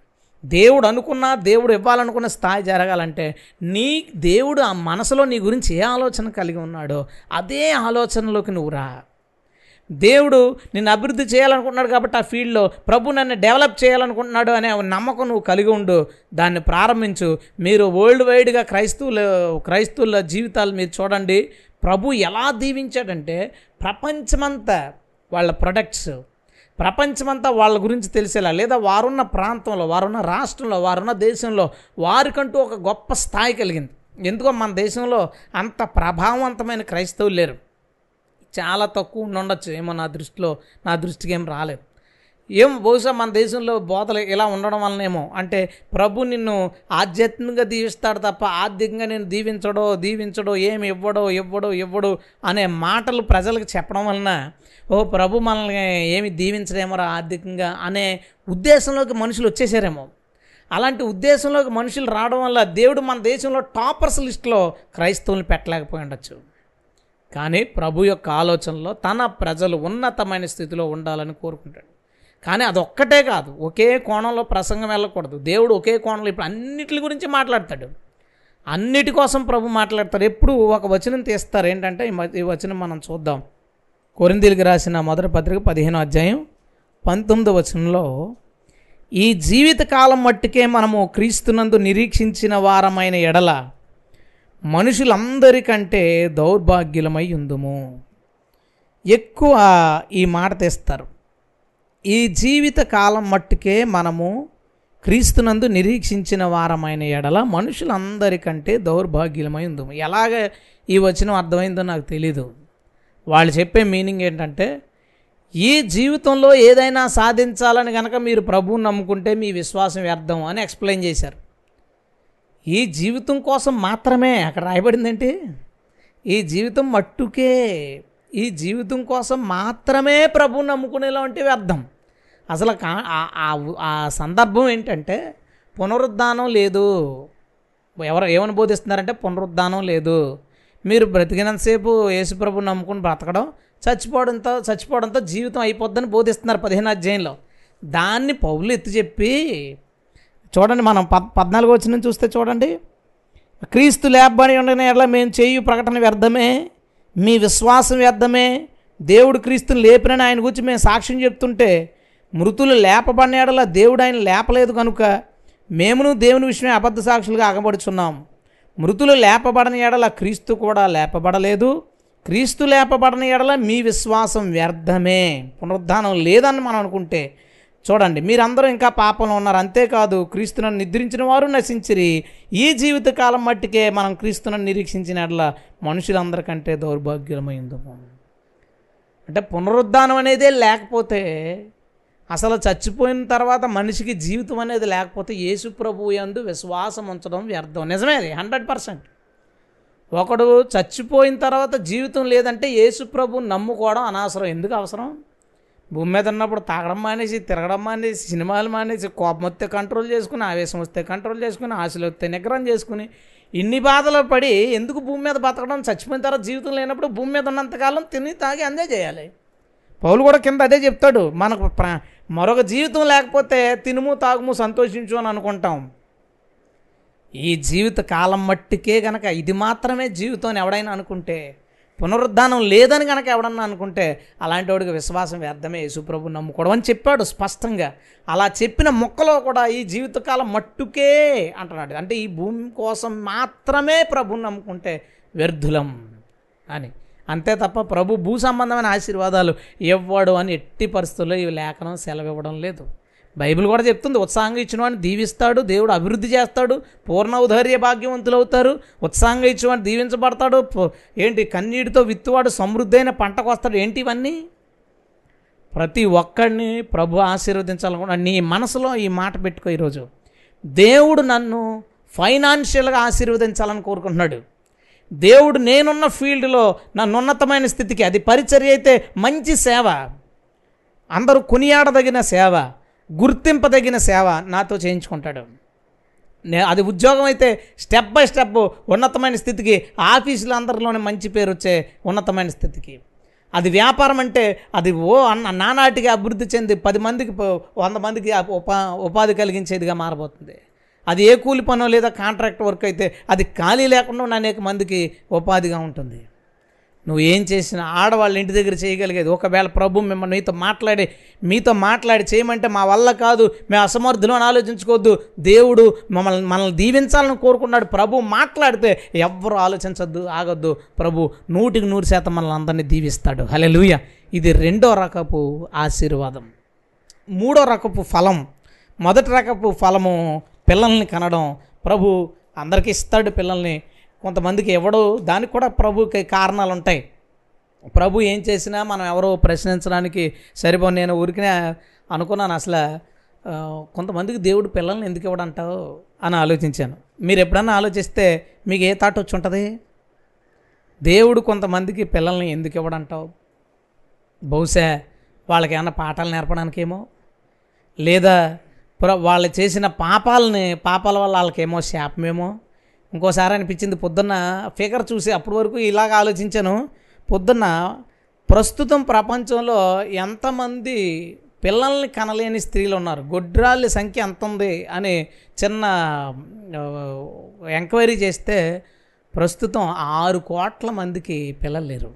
Speaker 1: దేవుడు అనుకున్న దేవుడు ఇవ్వాలనుకున్న స్థాయి జరగాలంటే నీ దేవుడు ఆ మనసులో నీ గురించి ఏ ఆలోచన కలిగి ఉన్నాడో అదే ఆలోచనలోకి నువ్వు రా. దేవుడు నిన్ను అభివృద్ధి చేయాలనుకుంటున్నాడు కాబట్టి ఆ ఫీల్డ్లో ప్రభు నన్ను డెవలప్ చేయాలనుకుంటున్నాడు అనే నమ్మకం నువ్వు కలిగి ఉండు. దాన్ని ప్రారంభించు. మీరు వరల్డ్ వైడ్గా క్రైస్తవులు క్రైస్తవుల జీవితాలు మీరు చూడండి. ప్రభు ఎలా దీవించాడంటే ప్రపంచమంతా వాళ్ళ ప్రొడక్ట్స్ ప్రపంచమంతా వాళ్ళ గురించి తెలిసేలా లేదా వారున్న ప్రాంతంలో వారున్న రాష్ట్రంలో వారున్న దేశంలో వారికంటూ ఒక గొప్ప స్థాయి కలిగింది. ఎందుకో మన దేశంలో అంత ప్రభావవంతమైన క్రైస్తవులు లేరు. చాలా తక్కువ ఉండొచ్చు ఏమో నా దృష్టిలో నా దృష్టికి ఏం రాలేదు. ఏం బహుశా మన దేశంలో బోధలు ఇలా ఉండడం వలనేమో అంటే ప్రభు నిన్ను ఆధ్యాత్మికంగా దీవిస్తాడు తప్ప ఆర్థికంగా నేను దీవించడో దీవించడో ఏమి ఇవ్వడో ఇవ్వడో ఇవ్వడు అనే మాటలు ప్రజలకు చెప్పడం వలన ఓ ప్రభు మనల్ని ఏమి దీవించడేమో ఆర్థికంగా అనే ఉద్దేశంలోకి మనుషులు వచ్చేసారేమో. అలాంటి ఉద్దేశంలోకి మనుషులు రావడం వల్ల దేవుడు మన దేశంలో టాపర్స్ లిస్టులో క్రైస్తవులు పెట్టలేకపోయి ఉండొచ్చు కానీ ప్రభు యొక్క ఆలోచనలో తన ప్రజలు ఉన్నతమైన స్థితిలో ఉండాలని కోరుకుంటాడు. కానీ అదొక్కటే కాదు ఒకే కోణంలో ప్రసంగం వెళ్ళకూడదు. దేవుడు ఒకే కోణంలో ఇప్పుడు అన్నిటి గురించి మాట్లాడతాడు. అన్నిటి కోసం ప్రభు మాట్లాడతారు ఎప్పుడు ఒక వచనం తీస్తారు. ఏంటంటే ఈ వచనం మనం చూద్దాం. కొరిందీలకు రాసిన మొదటి పత్రిక పదిహేనో అధ్యాయం పంతొమ్మిదో వచనంలో ఈ జీవిత కాలం మట్టుకే మనము క్రీస్తునందు నిరీక్షించిన వారమైన ఎడల మనుషులందరికంటే దౌర్భాగ్యులమై ఉందుము. ఎక్కువ ఈ మాట తెస్తారు. ఈ జీవిత కాలం మట్టుకే మనము క్రీస్తునందు నిరీక్షించిన వారమైన ఎడల మనుషులందరికంటే దౌర్భాగ్యులమై ఉందము. ఎలాగ ఈ వచనం అర్థమైందో నాకు తెలీదు. వాళ్ళు చెప్పే మీనింగ్ ఏంటంటే ఈ జీవితంలో ఏదైనా సాధించాలని కనుక మీరు ప్రభువుని నమ్ముకుంటే మీ విశ్వాసం వ్యర్థం అని ఎక్స్ప్లెయిన్ చేశారు. ఈ జీవితం కోసం మాత్రమే అక్కడ రాయబడిందేంటి? ఈ జీవితం మట్టుకే ఈ జీవితం కోసం మాత్రమే ప్రభు నమ్ముకునేలా ఉంటే వ్యర్థం. అసలు కా- ఆ- ఆ సందర్భం ఏంటంటే పునరుద్ధానం లేదు. ఎవరు ఏమని బోధిస్తున్నారంటే పునరుద్ధానం లేదు. మీరు బ్రతికినంతసేపు యేసుప్రభు నమ్ముకుని బ్రతకడం చచ్చిపోవడంతో చచ్చిపోవడంతో జీవితం అయిపోద్దని బోధిస్తున్నారు పదిహేను అధ్యాయంలో. దాన్ని పౌలు ఎత్తి చెప్పి చూడండి మనం పద్ పద్నాలుగు వచ్చిన చూస్తే చూడండి. క్రీస్తు లేబ్బని ఉండని ఎట్లా మేము చేయు ప్రకటన వ్యర్థమే మీ విశ్వాసం వ్యర్థమే. దేవుడు క్రీస్తుని లేపినని ఆయన గురించి మేము సాక్ష్యం చెప్తుంటే మృతులు లేపబడిన ఎడల దేవుడు ఆయన లేపలేదు కనుక మేమును దేవుని విషయమే అబద్ధ సాక్షులుగా అగబడుచున్నాము మృతులు లేపబడని ఎడల క్రీస్తు కూడా లేపబడలేదు. క్రీస్తు లేపబడని ఎడల మీ విశ్వాసం వ్యర్థమే. పునరుద్ధానం లేదని మనం అనుకుంటే చూడండి మీరందరూ ఇంకా పాపంలో ఉన్నారు. అంతేకాదు క్రీస్తును నిద్రించిన వారు నశించిరి. ఈ జీవితకాలం మట్టికే మనం క్రీస్తును నిరీక్షించిన ఎడల మనుషులందరికంటే దౌర్భాగ్యమైందో అంటే పునరుద్ధానం అనేదే లేకపోతే అసలు చచ్చిపోయిన తర్వాత మనిషికి జీవితం అనేది లేకపోతే యేసు ప్రభు ఎందు విశ్వాసం ఉంచడం వ్యర్థం. నిజమే అది హండ్రెడ్ పర్సెంట్. ఒకడు చచ్చిపోయిన తర్వాత జీవితం లేదంటే యేసు ప్రభు నమ్ముకోవడం అనవసరం. ఎందుకు అవసరం? భూమి మీద ఉన్నప్పుడు తాగడం మానేసి తిరగడం మానేసి సినిమాలు మానేసి కోపం వస్తే కంట్రోల్ చేసుకుని ఆవేశం వస్తే కంట్రోల్ చేసుకుని ఆశలు వస్తే నిగ్రహం చేసుకుని ఇన్ని బాధలు పడి ఎందుకు భూమి మీద బతకడం? చచ్చిపోయిన తర్వాత జీవితం లేనప్పుడు భూమి మీద ఉన్నంతకాలం తిని తాగి అందే చేయాలి. పౌలు కూడా కింద అదే చెప్తాడు. మనకు ప్రా మరొక జీవితం లేకపోతే తినుము తాగుము సంతోషించు అని అనుకుంటాం. ఈ జీవిత కాలం మట్టికే గనక ఇది మాత్రమే జీవితం అని ఎవడైనా అనుకుంటే పునరుద్ధానం లేదని కనుక ఎవడన్నా అనుకుంటే అలాంటి వాడికి విశ్వాసం వ్యర్థమే. యేసుప్రభు నమ్ముకోవడం అని చెప్పాడు స్పష్టంగా. అలా చెప్పిన మొక్కలో కూడా ఈ జీవితకాలం మట్టుకే అంటున్నాడు. అంటే ఈ భూమి కోసం మాత్రమే ప్రభుని నమ్ముకుంటే వ్యర్థులం అని. అంతే తప్ప ప్రభు భూ సంబంధమైన ఆశీర్వాదాలు ఇవ్వడు అని ఎట్టి పరిస్థితుల్లో ఈ లేఖనం సెలవు ఇవ్వడం లేదు. బైబిల్ కూడా చెప్తుంది ఉత్సాహంగా ఇచ్చినవాడిని దీవిస్తాడు దేవుడు అభివృద్ధి చేస్తాడు పూర్ణ ఉదార్య భాగ్యవంతులు అవుతారు ఉత్సాహంగా ఇచ్చినవాడిని దీవించబడతాడు ఏంటి కన్నీటితో విత్తువాడు సమృద్ధైన పంటకు వస్తాడు ఏంటి ఇవన్నీ? ప్రతి ఒక్కడిని ప్రభు ఆశీర్వదించాలనుకున్నా నీ మనసులో ఈ మాట పెట్టుకో ఈరోజు. దేవుడు నన్ను ఫైనాన్షియల్గా ఆశీర్వదించాలని కోరుకుంటున్నాడు. దేవుడు నేనున్న ఫీల్డ్లో నన్ను ఉన్నతమైన స్థితికి అది పరిచర్య అయితే మంచి సేవ. అందరూ కొనియాడదగిన సేవ గుర్తింపదగిన సేవ నాతో చేయించుకుంటాడు. నే అది ఉద్యోగం అయితే స్టెప్ బై స్టెప్ ఉన్నతమైన స్థితికి ఆఫీసులు అందరిలోనే మంచి పేరు వచ్చే ఉన్నతమైన స్థితికి. అది వ్యాపారం అంటే అది ఓ అన్న నానాటికి అభివృద్ధి చెంది పది మందికి వంద మందికి ఉపా ఉపాధి కలిగించేదిగా మారబోతుంది. అది ఏ కూలి పనో లేదా కాంట్రాక్ట్ వర్క్ అయితే అది ఖాళీ లేకుండా ఉన్న అనేక మందికి ఉపాధిగా ఉంటుంది. నువ్వు ఏం చేసినా ఆడవాళ్ళు ఇంటి దగ్గర చేయగలిగేది. ఒకవేళ ప్రభు మిమ్మల్ని మీతో మాట్లాడి మీతో మాట్లాడి చేయమంటే మా వల్ల కాదు మేము అసమర్థులు అని ఆలోచించుకోవద్దు. దేవుడు మమ్మల్ని మనల్ని దీవించాలని కోరుకున్నాడు. ప్రభు మాట్లాడితే ఎవ్వరు ఆలోచించద్దు ఆగొద్దు. ప్రభు నూటికి నూరు శాతం మనల్ని అందరినీ దీవిస్తాడు. హలే ఇది రెండో రకపు ఆశీర్వాదం. మూడో రకపు ఫలం. మొదటి రకపు ఫలము పిల్లల్ని కనడం ప్రభు అందరికీ ఇస్తాడు పిల్లల్ని. కొంతమందికి ఇవ్వడు దానికి కూడా ప్రభుకి కారణాలు ఉంటాయి ప్రభు ఏం చేసినా మనం ఎవరో ప్రశ్నించడానికి సరిపో నేను ఊరికినే అనుకున్నాను అసలు కొంతమందికి దేవుడు పిల్లల్ని ఎందుకు ఇవ్వడంటావు అని ఆలోచించాను. మీరు ఎప్పుడన్నా ఆలోచిస్తే మీకు ఏ థాట్ వచ్చి ఉంటుంది దేవుడు కొంతమందికి పిల్లల్ని ఎందుకు ఇవ్వడంటావు? బహుశా వాళ్ళకి ఏమైనా పాఠాలు నేర్పడానికేమో? లేదా వాళ్ళు చేసిన పాపాలని పాపాల వల్ల వాళ్ళకేమో శాపమేమో. ఇంకోసారి అనిపించింది పొద్దున్న ఫిగర్ చూసి అప్పటి వరకు ఇలాగ ఆలోచించాను. పొద్దున్న ప్రస్తుతం ప్రపంచంలో ఎంతమంది పిల్లల్ని కనలేని స్త్రీలు ఉన్నారు? గొడ్రాళ్ళ సంఖ్య ఎంత ఉంది? అని చిన్న ఎంక్వైరీ చేస్తే ప్రస్తుతం ఆరు కోట్ల మందికి పిల్లలు లేరు.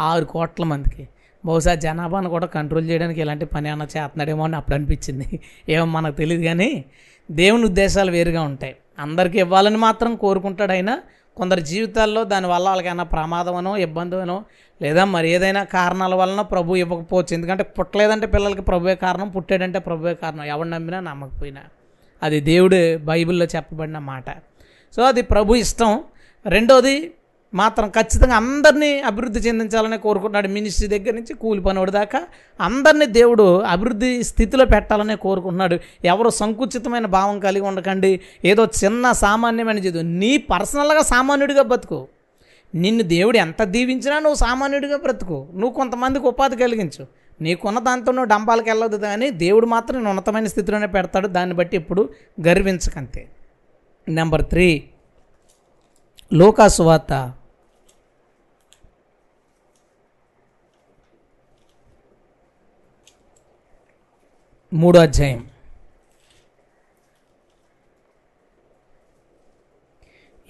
Speaker 1: ఆరు కోట్ల మందికి. బహుశా జనాభాను కూడా కంట్రోల్ చేయడానికి ఇలాంటి పని ఏమైనా చేస్తున్నాడేమో అని అప్పుడు అనిపించింది. ఏమో మనకు తెలియదు కానీ దేవుని ఉద్దేశాలు వేరుగా ఉంటాయి. అందరికీ ఇవ్వాలని మాత్రం కోరుకుంటాడు అయినా కొందరి జీవితాల్లో దానివల్ల వాళ్ళకైనా ప్రమాదమనో ఇబ్బందనో లేదా మరి ఏదైనా కారణాల వలన ప్రభు ఇవ్వకపోవచ్చు. ఎందుకంటే పుట్టలేదంటే పిల్లలకి ప్రభువే కారణం పుట్టాడంటే ప్రభువే కారణం. ఎవరు నమ్మినా నమ్మకపోయినా. అది దేవుడు బైబిల్లో చెప్పబడిన మాట. సో అది ప్రభు ఇష్టం. రెండోది మాత్రం ఖచ్చితంగా అందరినీ అభివృద్ధి చెందించాలని కోరుకుంటున్నాడు మినిస్ట్రీ దగ్గర నుంచి కూలి పనివాడి దాకా. అందరినీ దేవుడు అభివృద్ధి స్థితిలో పెట్టాలని కోరుకుంటున్నాడు. ఎవరు సంకుచితమైన భావం కలిగి ఉండకండి. ఏదో చిన్న సామాన్యమైన జీవితం నీ పర్సనల్గా సామాన్యుడిగా బతుకు నిన్ను దేవుడు ఎంత దీవించినా నువ్వు సామాన్యుడిగా బ్రతుకు. నువ్వు కొంతమందికి ఉపాధి కలిగించు. నీకున్న దాంతో నువ్వు డంబాలకు వెళ్ళదు కానీ దేవుడు మాత్రం నేను ఉన్నతమైన స్థితిలోనే పెడతాడు. దాన్ని బట్టి ఎప్పుడు గర్వించకంతే. Number three. లోకాసు వార్త మూడో అధ్యాయం.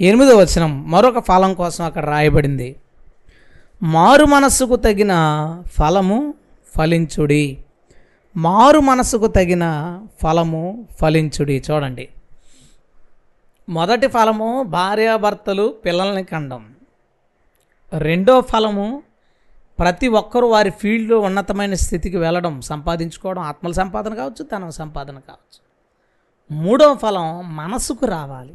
Speaker 1: ఎనిమిదో వచనం మరొక ఫలం కోసం అక్కడ రాయబడింది. మారు మనస్సుకు తగిన ఫలము ఫలించుడి. మారు మనస్సుకు తగిన ఫలము ఫలించుడి. చూడండి. మొదటి ఫలము భార్యాభర్తలు పిల్లల్ని కండం. రెండో ఫలము ప్రతి ఒక్కరూ వారి ఫీల్డ్లో ఉన్నతమైన స్థితికి వెళ్ళడం సంపాదించుకోవడం ఆత్మల సంపాదన కావచ్చు ధనం సంపాదన కావచ్చు. మూడవ ఫలం మనస్సుకు రావాలి.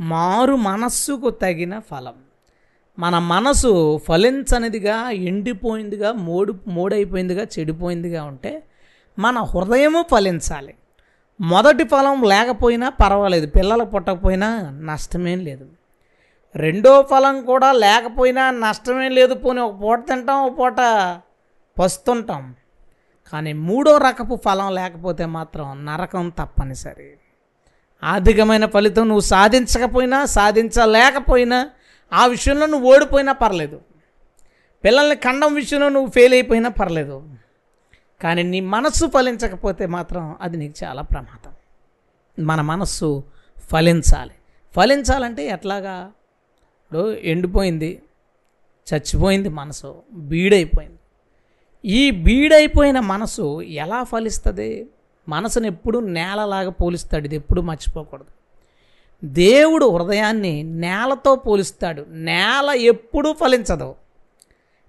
Speaker 1: మారు మనస్సుకు తగిన ఫలం. మన మనసు ఫలించనిదిగా ఎండిపోయిందిగా మోడు మోడైపోయిందిగా చెడిపోయిందిగా ఉంటే మన హృదయము ఫలించాలి. మొదటి ఫలం లేకపోయినా పర్వాలేదు. పిల్లలు పుట్టకపోయినా నష్టమేం లేదు. రెండో ఫలం కూడా లేకపోయినా నష్టమేం లేదు. పోనీ ఒక పూట తింటాం ఒక పూట పస్తుంటాం. కానీ మూడో రకపు ఫలం లేకపోతే మాత్రం నరకం తప్పనిసరి. ఆర్థికమైన ఫలితం నువ్వు సాధించకపోయినా సాధించలేకపోయినా ఆ విషయంలో నువ్వు ఓడిపోయినా పర్లేదు. పిల్లల్ని కండం విషయంలో నువ్వు ఫెయిల్ అయిపోయినా పర్లేదు. కానీ నీ మనస్సు ఫలించకపోతే మాత్రం అది నీకు చాలా ప్రమాదం. మన మనస్సు ఫలించాలి. ఫలించాలంటే ఎట్లాగా? ఇప్పుడు ఎండిపోయింది చచ్చిపోయింది మనసు బీడైపోయింది. ఈ బీడైపోయిన మనసు ఎలా ఫలిస్తుంది? మనసును ఎప్పుడు నేలలాగా పోలిస్తాడు ఇది ఎప్పుడు మర్చిపోకూడదు. దేవుడు హృదయాన్ని నేలతో పోలిస్తాడు నేల ఎప్పుడూ ఫలించదు.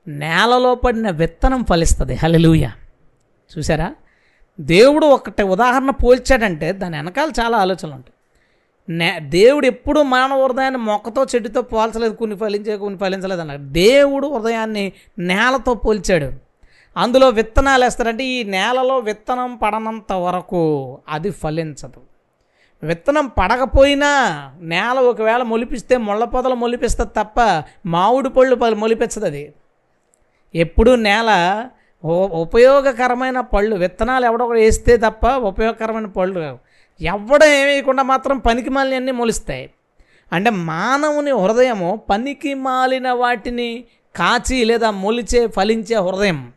Speaker 1: నేలలో పడిన విత్తనం ఫలిస్తుంది హలలుయ చూసారా? దేవుడు ఒకటి ఉదాహరణ పోల్చాడంటే దాని వెనకాల చాలా ఆలోచనలు ఉంటాయి. దేవుడు ఎప్పుడు మానవ హృదయాన్ని మొక్కతో చెట్టుతో పోల్చలేదు కొన్ని ఫలించే కొన్ని ఫలించలేదు అన్నాడు. దేవుడు హృదయాన్ని నేలతో పోల్చాడు. అందులో విత్తనాలు వేస్తారంటే ఈ నేలలో విత్తనం పడనంత వరకు అది ఫలించదు. విత్తనం పడకపోయినా నేల ఒకవేళ మొలిపిస్తే ముళ్ళ పొదలు మొలిపిస్తుంది తప్ప మామిడి పళ్ళు మొలిపించదు అది. ఎప్పుడు నేల ఉపయోగకరమైన పళ్ళు విత్తనాలు ఎవడో వేస్తే తప్ప ఉపయోగకరమైన పళ్ళు ఎవ్వడం ఏమేయకుండా మాత్రం పనికి మాలిన మొలుస్తాయి. అంటే మానవుని హృదయము పనికి మాలిన వాటిని కాచి లేదా మొలిచే ఫలించే హృదయం.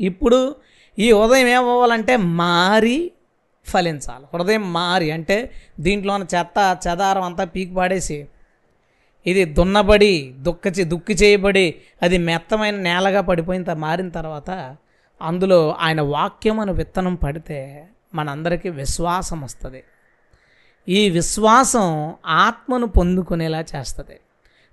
Speaker 1: ఇప్పుడు ఈ హృదయం ఏమవ్వాలంటే మారి ఫలించాలి. హృదయం మారి అంటే దీంట్లోని చెత్త చెదారం అంతా పీకి పాడేసి ఇది దున్నబడి దుక్కచి దుక్కి చేయబడి అది మెత్తమైన నేలగా పడిపోయిన మారిన తర్వాత అందులో ఆయన వాక్యం అని విత్తనం పడితే మనందరికీ విశ్వాసం వస్తుంది. ఈ విశ్వాసం ఆత్మను పొందుకునేలా చేస్తుంది.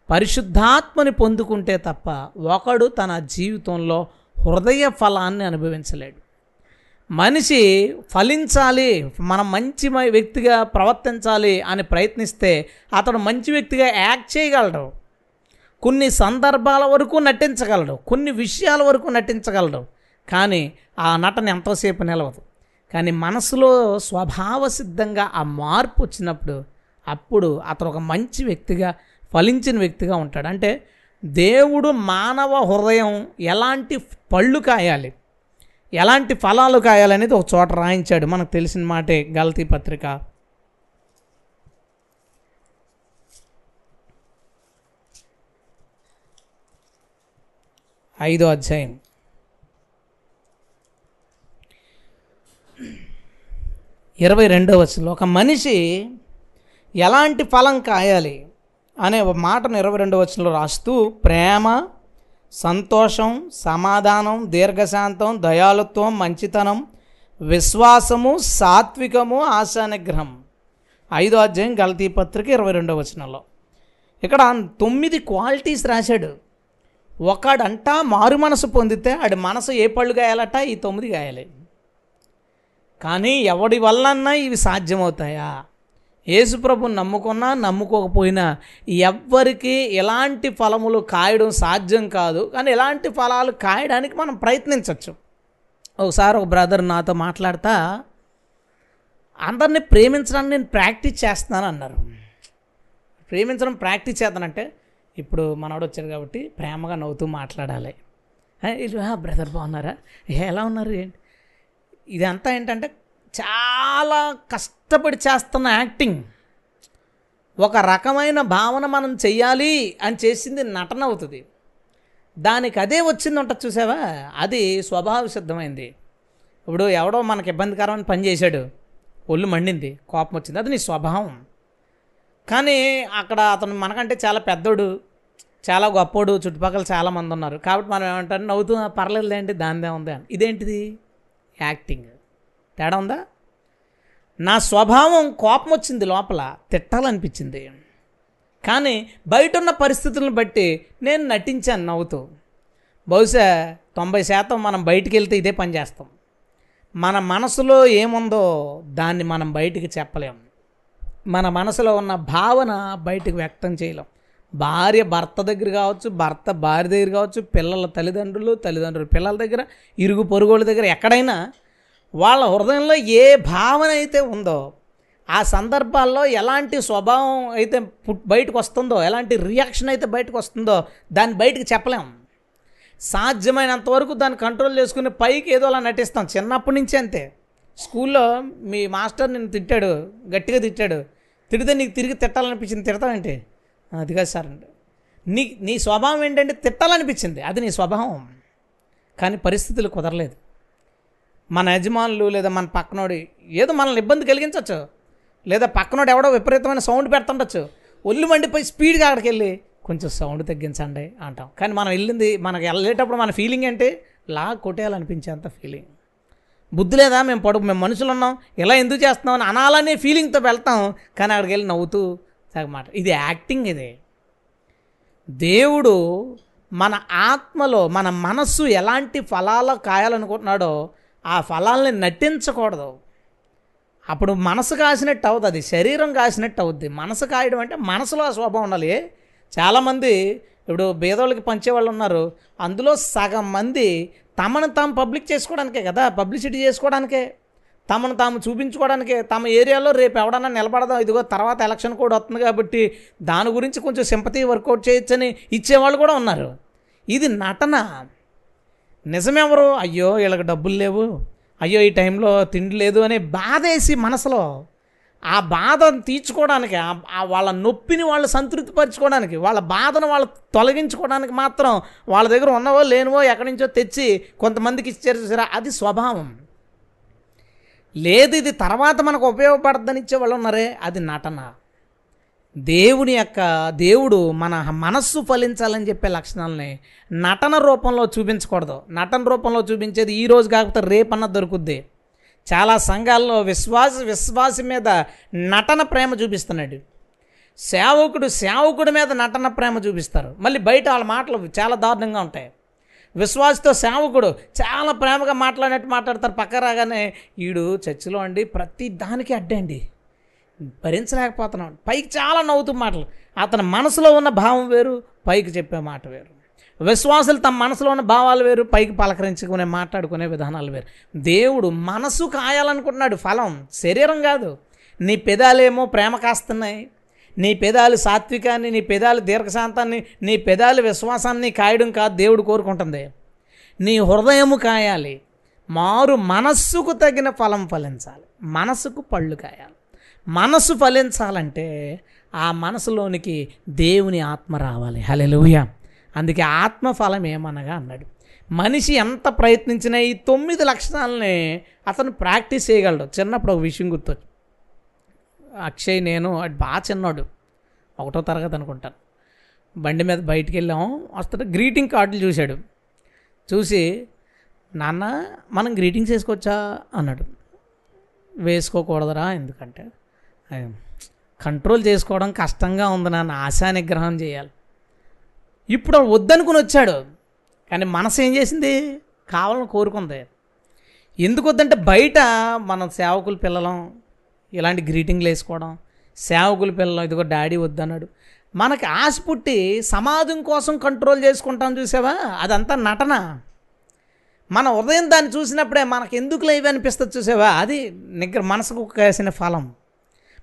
Speaker 1: పరిశుద్ధాత్మని పొందుకుంటే తప్ప ఒకడు తన జీవితంలో హృదయ ఫలాన్ని అనుభవించలేడు. మనిషి ఫలించాలి మనం మంచి వ్యక్తిగా ప్రవర్తించాలి అని ప్రయత్నిస్తే అతడు మంచి వ్యక్తిగా యాక్ట్ చేయగలడు. కొన్ని సందర్భాల వరకు నటించగలడు కొన్ని విషయాల వరకు నటించగలడు. కానీ ఆ నటన ఎంతోసేపు నిలవదు. కానీ మనసులో స్వభావ సిద్ధంగా ఆ మార్పు వచ్చినప్పుడు అప్పుడు అతను ఒక మంచి వ్యక్తిగా ఫలించిన వ్యక్తిగా ఉంటాడు. అంటే దేవుడు మానవ హృదయం ఎలాంటి పళ్ళు కాయాలి ఎలాంటి ఫలాలు కాయాలనేది ఒక చోట రాయించాడు. మనకు తెలిసిన మాటే గలతీ పత్రిక. ఐదో అధ్యాయం. ఇరవై రెండవ వచనంలో ఒక మనిషి ఎలాంటి ఫలం కాయాలి అనే ఒక మాటను ఇరవై రెండవ వచనంలో రాస్తూ ప్రేమ సంతోషం సమాధానం దీర్ఘశాంతం దయాలుత్వం మంచితనం విశ్వాసము సాత్వికము ఆశానిగ్రహం. ఐదో అధ్యాయం గలతీ పత్రిక ఇరవై రెండవ వచనంలో. ఇక్కడ తొమ్మిది క్వాలిటీస్ రాశాడు. ఒకడంట మారు మనసు పొందితే ఆడి మనసు ఏ పళ్ళు గాయాలట ఈ తొమ్మిది గాయాలి కానీ ఎవడి వల్లన్నా ఇవి సాధ్యమవుతాయా? యేసుప్రభుని నమ్ముకున్నా నమ్ముకోకపోయినా ఎవ్వరికి ఎలాంటి ఫలములు కాయడం సాధ్యం కాదు. కానీ ఎలాంటి ఫలాలు కాయడానికి మనం ప్రయత్నించవచ్చు ఒకసారి ఒక బ్రదర్ నాతో మాట్లాడతా అందరినీ ప్రేమించడానికి నేను ప్రాక్టీస్ చేస్తున్నాను అన్నారు. ప్రేమించడం ప్రాక్టీస్ చేస్తానంటే ఇప్పుడు మనవాడు వచ్చారు కాబట్టి ప్రేమగా నవ్వుతూ మాట్లాడాలి. బ్రదర్ బాగున్నారా? ఎలా ఉన్నారు? ఏంటి? ఇదంతా ఏంటంటే చాలా కష్టపడి చేస్తున్న యాక్టింగ్. ఒక రకమైన భావన మనం చెయ్యాలి అని చేసింది నటన అవుతుంది. దానికి అదే వచ్చింది ఉంటుంది చూసావా? అది స్వభావ సిద్ధమైంది. ఇప్పుడు ఎవడో మనకి ఇబ్బందికరమైన పని చేశాడు. ఒళ్ళు మండింది. కోపం వచ్చింది. అది నీ స్వభావం. కానీ అక్కడ అతను మనకంటే చాలా పెద్దోడు చాలా గొప్పోడు చుట్టుపక్కల చాలా మంది ఉన్నారు. కాబట్టి మనం ఏమంటారు? నవ్వుతూ "ఆ, పర్లేదులేంటి దానిదే ఉంది అని. ఇదేంటిది? యాక్టింగ్. తేడా ఉందా? నా స్వభావం కోపం వచ్చింది లోపల తిట్టాలనిపించింది. కానీ బయట ఉన్న పరిస్థితులను బట్టి నేను నటించాను నవ్వుతూ. బహుశా తొంభై శాతం మనం బయటికి వెళ్తే ఇదే పని చేస్తాం. మన మనసులో ఏముందో దాన్ని మనం బయటికి చెప్పలేం. మన మనసులో ఉన్న భావన బయటకు వ్యక్తం చేయలేం. భార్య భర్త దగ్గర కావచ్చు భర్త భార్య దగ్గర కావచ్చు పిల్లల తల్లిదండ్రులు తల్లిదండ్రులు పిల్లల దగ్గర ఇరుగు పొరుగోళ్ళ దగ్గర ఎక్కడైనా వాళ్ళ హృదయంలో ఏ భావన అయితే ఉందో ఆ సందర్భాల్లో ఎలాంటి స్వభావం అయితే బయటకు వస్తుందో ఎలాంటి రియాక్షన్ అయితే బయటకు వస్తుందో దాన్ని బయటకు చెప్పలేం. సాధ్యమైనంత వరకు దాన్ని కంట్రోల్ చేసుకుని పైకి ఏదో అలా నటిస్తాం. చిన్నప్పటి నుంచి అంతే. స్కూల్లో మీ మాస్టర్ నిన్ను తిట్టాడు గట్టిగా తిట్టాడు. తిడితే నీకు తిరిగి తిట్టాలనిపించింది తిడతావేంటి? అది కాదు సార్ నీ నీ స్వభావం ఏంటంటే తిట్టాలనిపించింది. అది నీ స్వభావం. కానీ పరిస్థితులు కుదరలేదు. మన యజమానులు లేదా మన పక్కనోడి ఏదో మనల్ని ఇబ్బంది కలిగించవచ్చు లేదా పక్కనోడు ఎవడో విపరీతమైన సౌండ్ పెడుతుండొచ్చు. ఒళ్ళు మండిపోయి స్పీడ్గా అక్కడికి వెళ్ళి కొంచెం సౌండ్ తగ్గించండి అంటాం. కానీ మనం వెళ్ళింది మనకి వెళ్ళేటప్పుడు మన ఫీలింగ్ ఏంటి? లా కొట్టేయాలనిపించేంత ఫీలింగ్. బుద్ధి లేదా? మేము పడుకు మేము మనుషులు ఉన్నాం. ఇలా ఎందుకు చేస్తున్నాం అని అనాలనే ఫీలింగ్తో వెళ్తాం. కానీ అక్కడికి వెళ్ళి నవ్వుతూ మాట. ఇది యాక్టింగ్ ఇది. దేవుడు మన ఆత్మలో మన మనస్సు ఎలాంటి ఫలాలు కాయాలనుకుంటున్నాడో ఆ ఫలాల్ని నటించకూడదు. అప్పుడు మనసు కాసినట్టు అవుతుంది అది శరీరం కాసినట్టు అవుద్ది. మనసు కాయడం అంటే మనసులో ఆ స్వభావం ఉండాలి. చాలామంది ఇప్పుడు బేదోళ్ళకి పంచేవాళ్ళు ఉన్నారు. అందులో సగం మంది తమను తాము పబ్లిక్ చేసుకోవడానికే కదా పబ్లిసిటీ చేసుకోవడానికే. తమను తాము చూపించుకోవడానికి తమ ఏరియాలో రేపు ఎవడన్నా నిలబడదాం ఇదిగో తర్వాత ఎలక్షన్ కూడా వస్తుంది కాబట్టి దాని గురించి కొంచెం సింపతి వర్కౌట్ చేయొచ్చని ఇచ్చేవాళ్ళు కూడా ఉన్నారు. ఇది నటన. నిజమెవరు? అయ్యో వీళ్ళకి డబ్బులు లేవు. అయ్యో ఈ టైంలో తిండి లేదు అనే బాధ వేసి మనసులో ఆ బాధను తీర్చుకోవడానికి వాళ్ళ నొప్పిని వాళ్ళు సంతృప్తిపరచుకోవడానికి వాళ్ళ బాధను వాళ్ళు తొలగించుకోవడానికి మాత్రం వాళ్ళ దగ్గర ఉన్నవో లేనివో ఎక్కడి నుంచో తెచ్చి కొంతమందికి ఇచ్చారు అది స్వభావం. లేదు ఇది తర్వాత మనకు ఉపయోగపడద్దని ఇచ్చే వాళ్ళు ఉన్నారే అది నటన. దేవుని యొక్క దేవుడు మన మనస్సు ఫలించాలని చెప్పే లక్షణాలని నటన రూపంలో చూపించకూడదు. నటన రూపంలో చూపించేది ఈ రోజు కాకపోతే రేపన్న దొరుకుద్ది. చాలా సంఘాల్లో విశ్వాస విశ్వాసి మీద నటన ప్రేమ చూపిస్తున్నాడు. సేవకుడు సేవకుడి మీద నటన ప్రేమ చూపిస్తారు. మళ్ళీ బయట వాళ్ళ మాటలు చాలా దారుణంగా ఉంటాయి. విశ్వాసతో సేవకుడు చాలా ప్రేమగా మాట్లాడినట్టు మాట్లాడతారు. పక్క రాగానే ఈడు చర్చిలో అండి ప్రతి దానికి అడ్డండి. భరించలేకపోతున్నాం పైకి చాలా నవ్వుతూ మాటలు. అతని మనసులో ఉన్న భావం వేరు పైకి చెప్పే మాట వేరు. విశ్వాసులు తమ మనసులో ఉన్న భావాలు వేరు పైకి పలకరించుకునే మాట్లాడుకునే విధానాలు వేరు. దేవుడు మనసు కాయాలనుకుంటున్నాడు. ఫలం శరీరం కాదు. నీ పెదాలేమో ప్రేమ కాస్తున్నాయి. నీ పెదాలు సాత్వికాన్ని నీ పెదాలు దీర్ఘశాంతాన్ని నీ పెదాలు విశ్వాసాన్ని కాయడం కాదు దేవుడు కోరుకుంటుంది. నీ హృదయము కాయాలి. మారు మనస్సుకు తగిన ఫలం ఫలించాలి. మనసుకు పళ్ళు కాయాలి. మనసు ఫలించాలంటే ఆ మనసులోనికి దేవుని ఆత్మ రావాలి. హలెలుయ అందుకే ఆత్మ ఫలం ఏమనగా అన్నాడు. మనిషి ఎంత ప్రయత్నించినా ఈ తొమ్మిది లక్షణాలని అతను ప్రాక్టీస్ చేయగలడు. చిన్నప్పుడు ఒక విషయం గుర్తొచ్చు అక్షయ్ నేను అటు బాగా చిన్నాడు. ఒకటో తరగతి అనుకుంటాను. బండి మీద బయటికి వెళ్ళాము వస్తుంటే గ్రీటింగ్ కార్డులు చూశాడు. చూసి నాన్న మనం గ్రీటింగ్స్ వేసుకోవచ్చా? అన్నాడు. వేసుకోకూడదురా ఎందుకంటే కంట్రోల్ చేసుకోవడం కష్టంగా ఉంది నాన్న. ఆశా నిగ్రహం చేయాలి. ఇప్పుడు వద్దనుకుని వచ్చాడు. కానీ మనసు ఏం చేసింది? కావాలని కోరుకుంది. ఎందుకు వద్దంటే బయట మనం సేవకులు పిల్లలం ఇలాంటి గ్రీటింగ్లు వేసుకోవడం. సేవకుల పిల్లలు ఇదిగో డాడీ వద్దన్నాడు. మనకి ఆశ పుట్టి సమాజం కోసం కంట్రోల్ చేసుకుంటాం చూసావా? అదంతా నటన. మన ఉదయం దాన్ని చూసినప్పుడే మనకు ఎందుకు లేవి అనిపిస్తుంది చూసావా? అది నిగ్ర మనసుకు కాసిన ఫలం.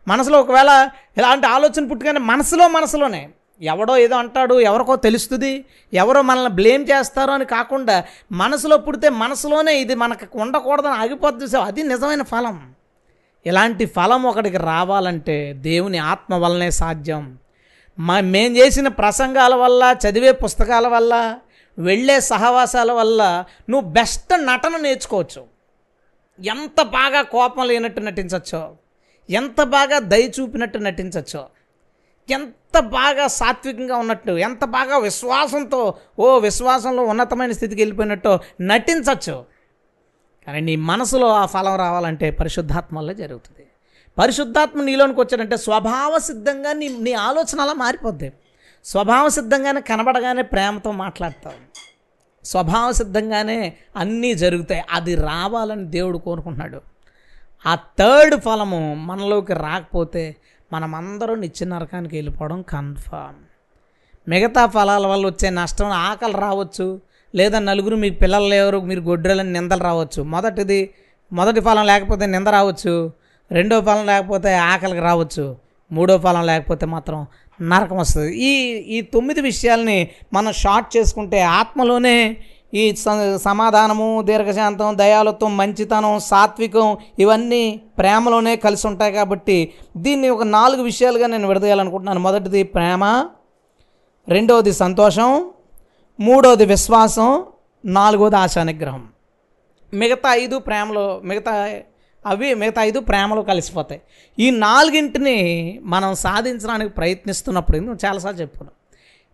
Speaker 1: మనసులో ఒకవేళ ఇలాంటి ఆలోచన పుట్టుకనే మనసులో మనసులోనే ఎవడో ఏదో అంటాడు ఎవరికో తెలుస్తుంది ఎవరో మనల్ని బ్లేమ్ చేస్తారో అని కాకుండా మనసులో పుడితే మనసులోనే ఇది మనకు ఉండకూడదని ఆగిపోద్ది చూసావు? అది నిజమైన ఫలం. ఇలాంటి ఫలం ఒకటికి రావాలంటే దేవుని ఆత్మ వల్లనే సాధ్యం. మా మేము చేసిన ప్రసంగాల వల్ల చదివే పుస్తకాల వల్ల వెళ్ళే సహవాసాల వల్ల నువ్వు బెస్ట్ నటన నేర్చుకోవచ్చు. ఎంత బాగా కోపం లేనట్టు నటించవచ్చో ఎంత బాగా దయ చూపినట్టు నటించవచ్చో ఎంత బాగా సాత్వికంగా ఉన్నట్టు ఎంత బాగా విశ్వాసంతో ఓ విశ్వాసంలో ఉన్నతమైన స్థితికి వెళ్ళిపోయినట్టు నటించవచ్చు కానీ నీ మనసులో ఆ ఫలం రావాలంటే పరిశుద్ధాత్మ వల్ల జరుగుతుంది. పరిశుద్ధాత్మ నీలోనికి వచ్చాడంటే స్వభావ సిద్ధంగా నీ నీ ఆలోచన అలా మారిపోద్ది. స్వభావ సిద్ధంగానే కనబడగానే ప్రేమతో మాట్లాడతావు. స్వభావ సిద్ధంగానే అన్నీ జరుగుతాయి. అది రావాలని దేవుడు కోరుకుంటున్నాడు. ఆ థర్డ్ ఫలము మనలోకి రాకపోతే మనమందరం నిత్య నరకానికి వెళ్ళిపోవడం కన్ఫామ్. మిగతా ఫలాల వల్ల వచ్చే నష్టం ఆకలి రావచ్చు. లేదా నలుగురు మీకు పిల్లలు లేవరు మీరు గొడ్రెలని నిందలు రావచ్చు. మొదటిది మొదటి ఫలం లేకపోతే నింద రావచ్చు. రెండో ఫలం లేకపోతే ఆకలికి రావచ్చు. మూడో ఫలం లేకపోతే మాత్రం నరకం వస్తుంది. ఈ ఈ తొమ్మిది విషయాల్ని మనం షార్ట్ చేసుకుంటే ఆత్మలోనే ఈ స- సమాధానము దీర్ఘశాంతం దయాలత్వం మంచితనం సాత్వికం ఇవన్నీ ప్రేమలోనే కలిసి ఉంటాయి కాబట్టి దీన్ని ఒక నాలుగు విషయాలుగా నేను విడదీయాలనుకుంటున్నాను. మొదటిది ప్రేమ రెండవది సంతోషం మూడవది విశ్వాసం నాలుగవది ఆశా నిగ్రహం మిగతా ఐదు ప్రేమలో మిగతా అవి మిగతా ఐదు ప్రేమలో కలిసిపోతాయి. ఈ నాలుగింటిని మనం సాధించడానికి ప్రయత్నిస్తున్నప్పుడు ఇది చాలాసార్లు చెప్పుకున్నాం.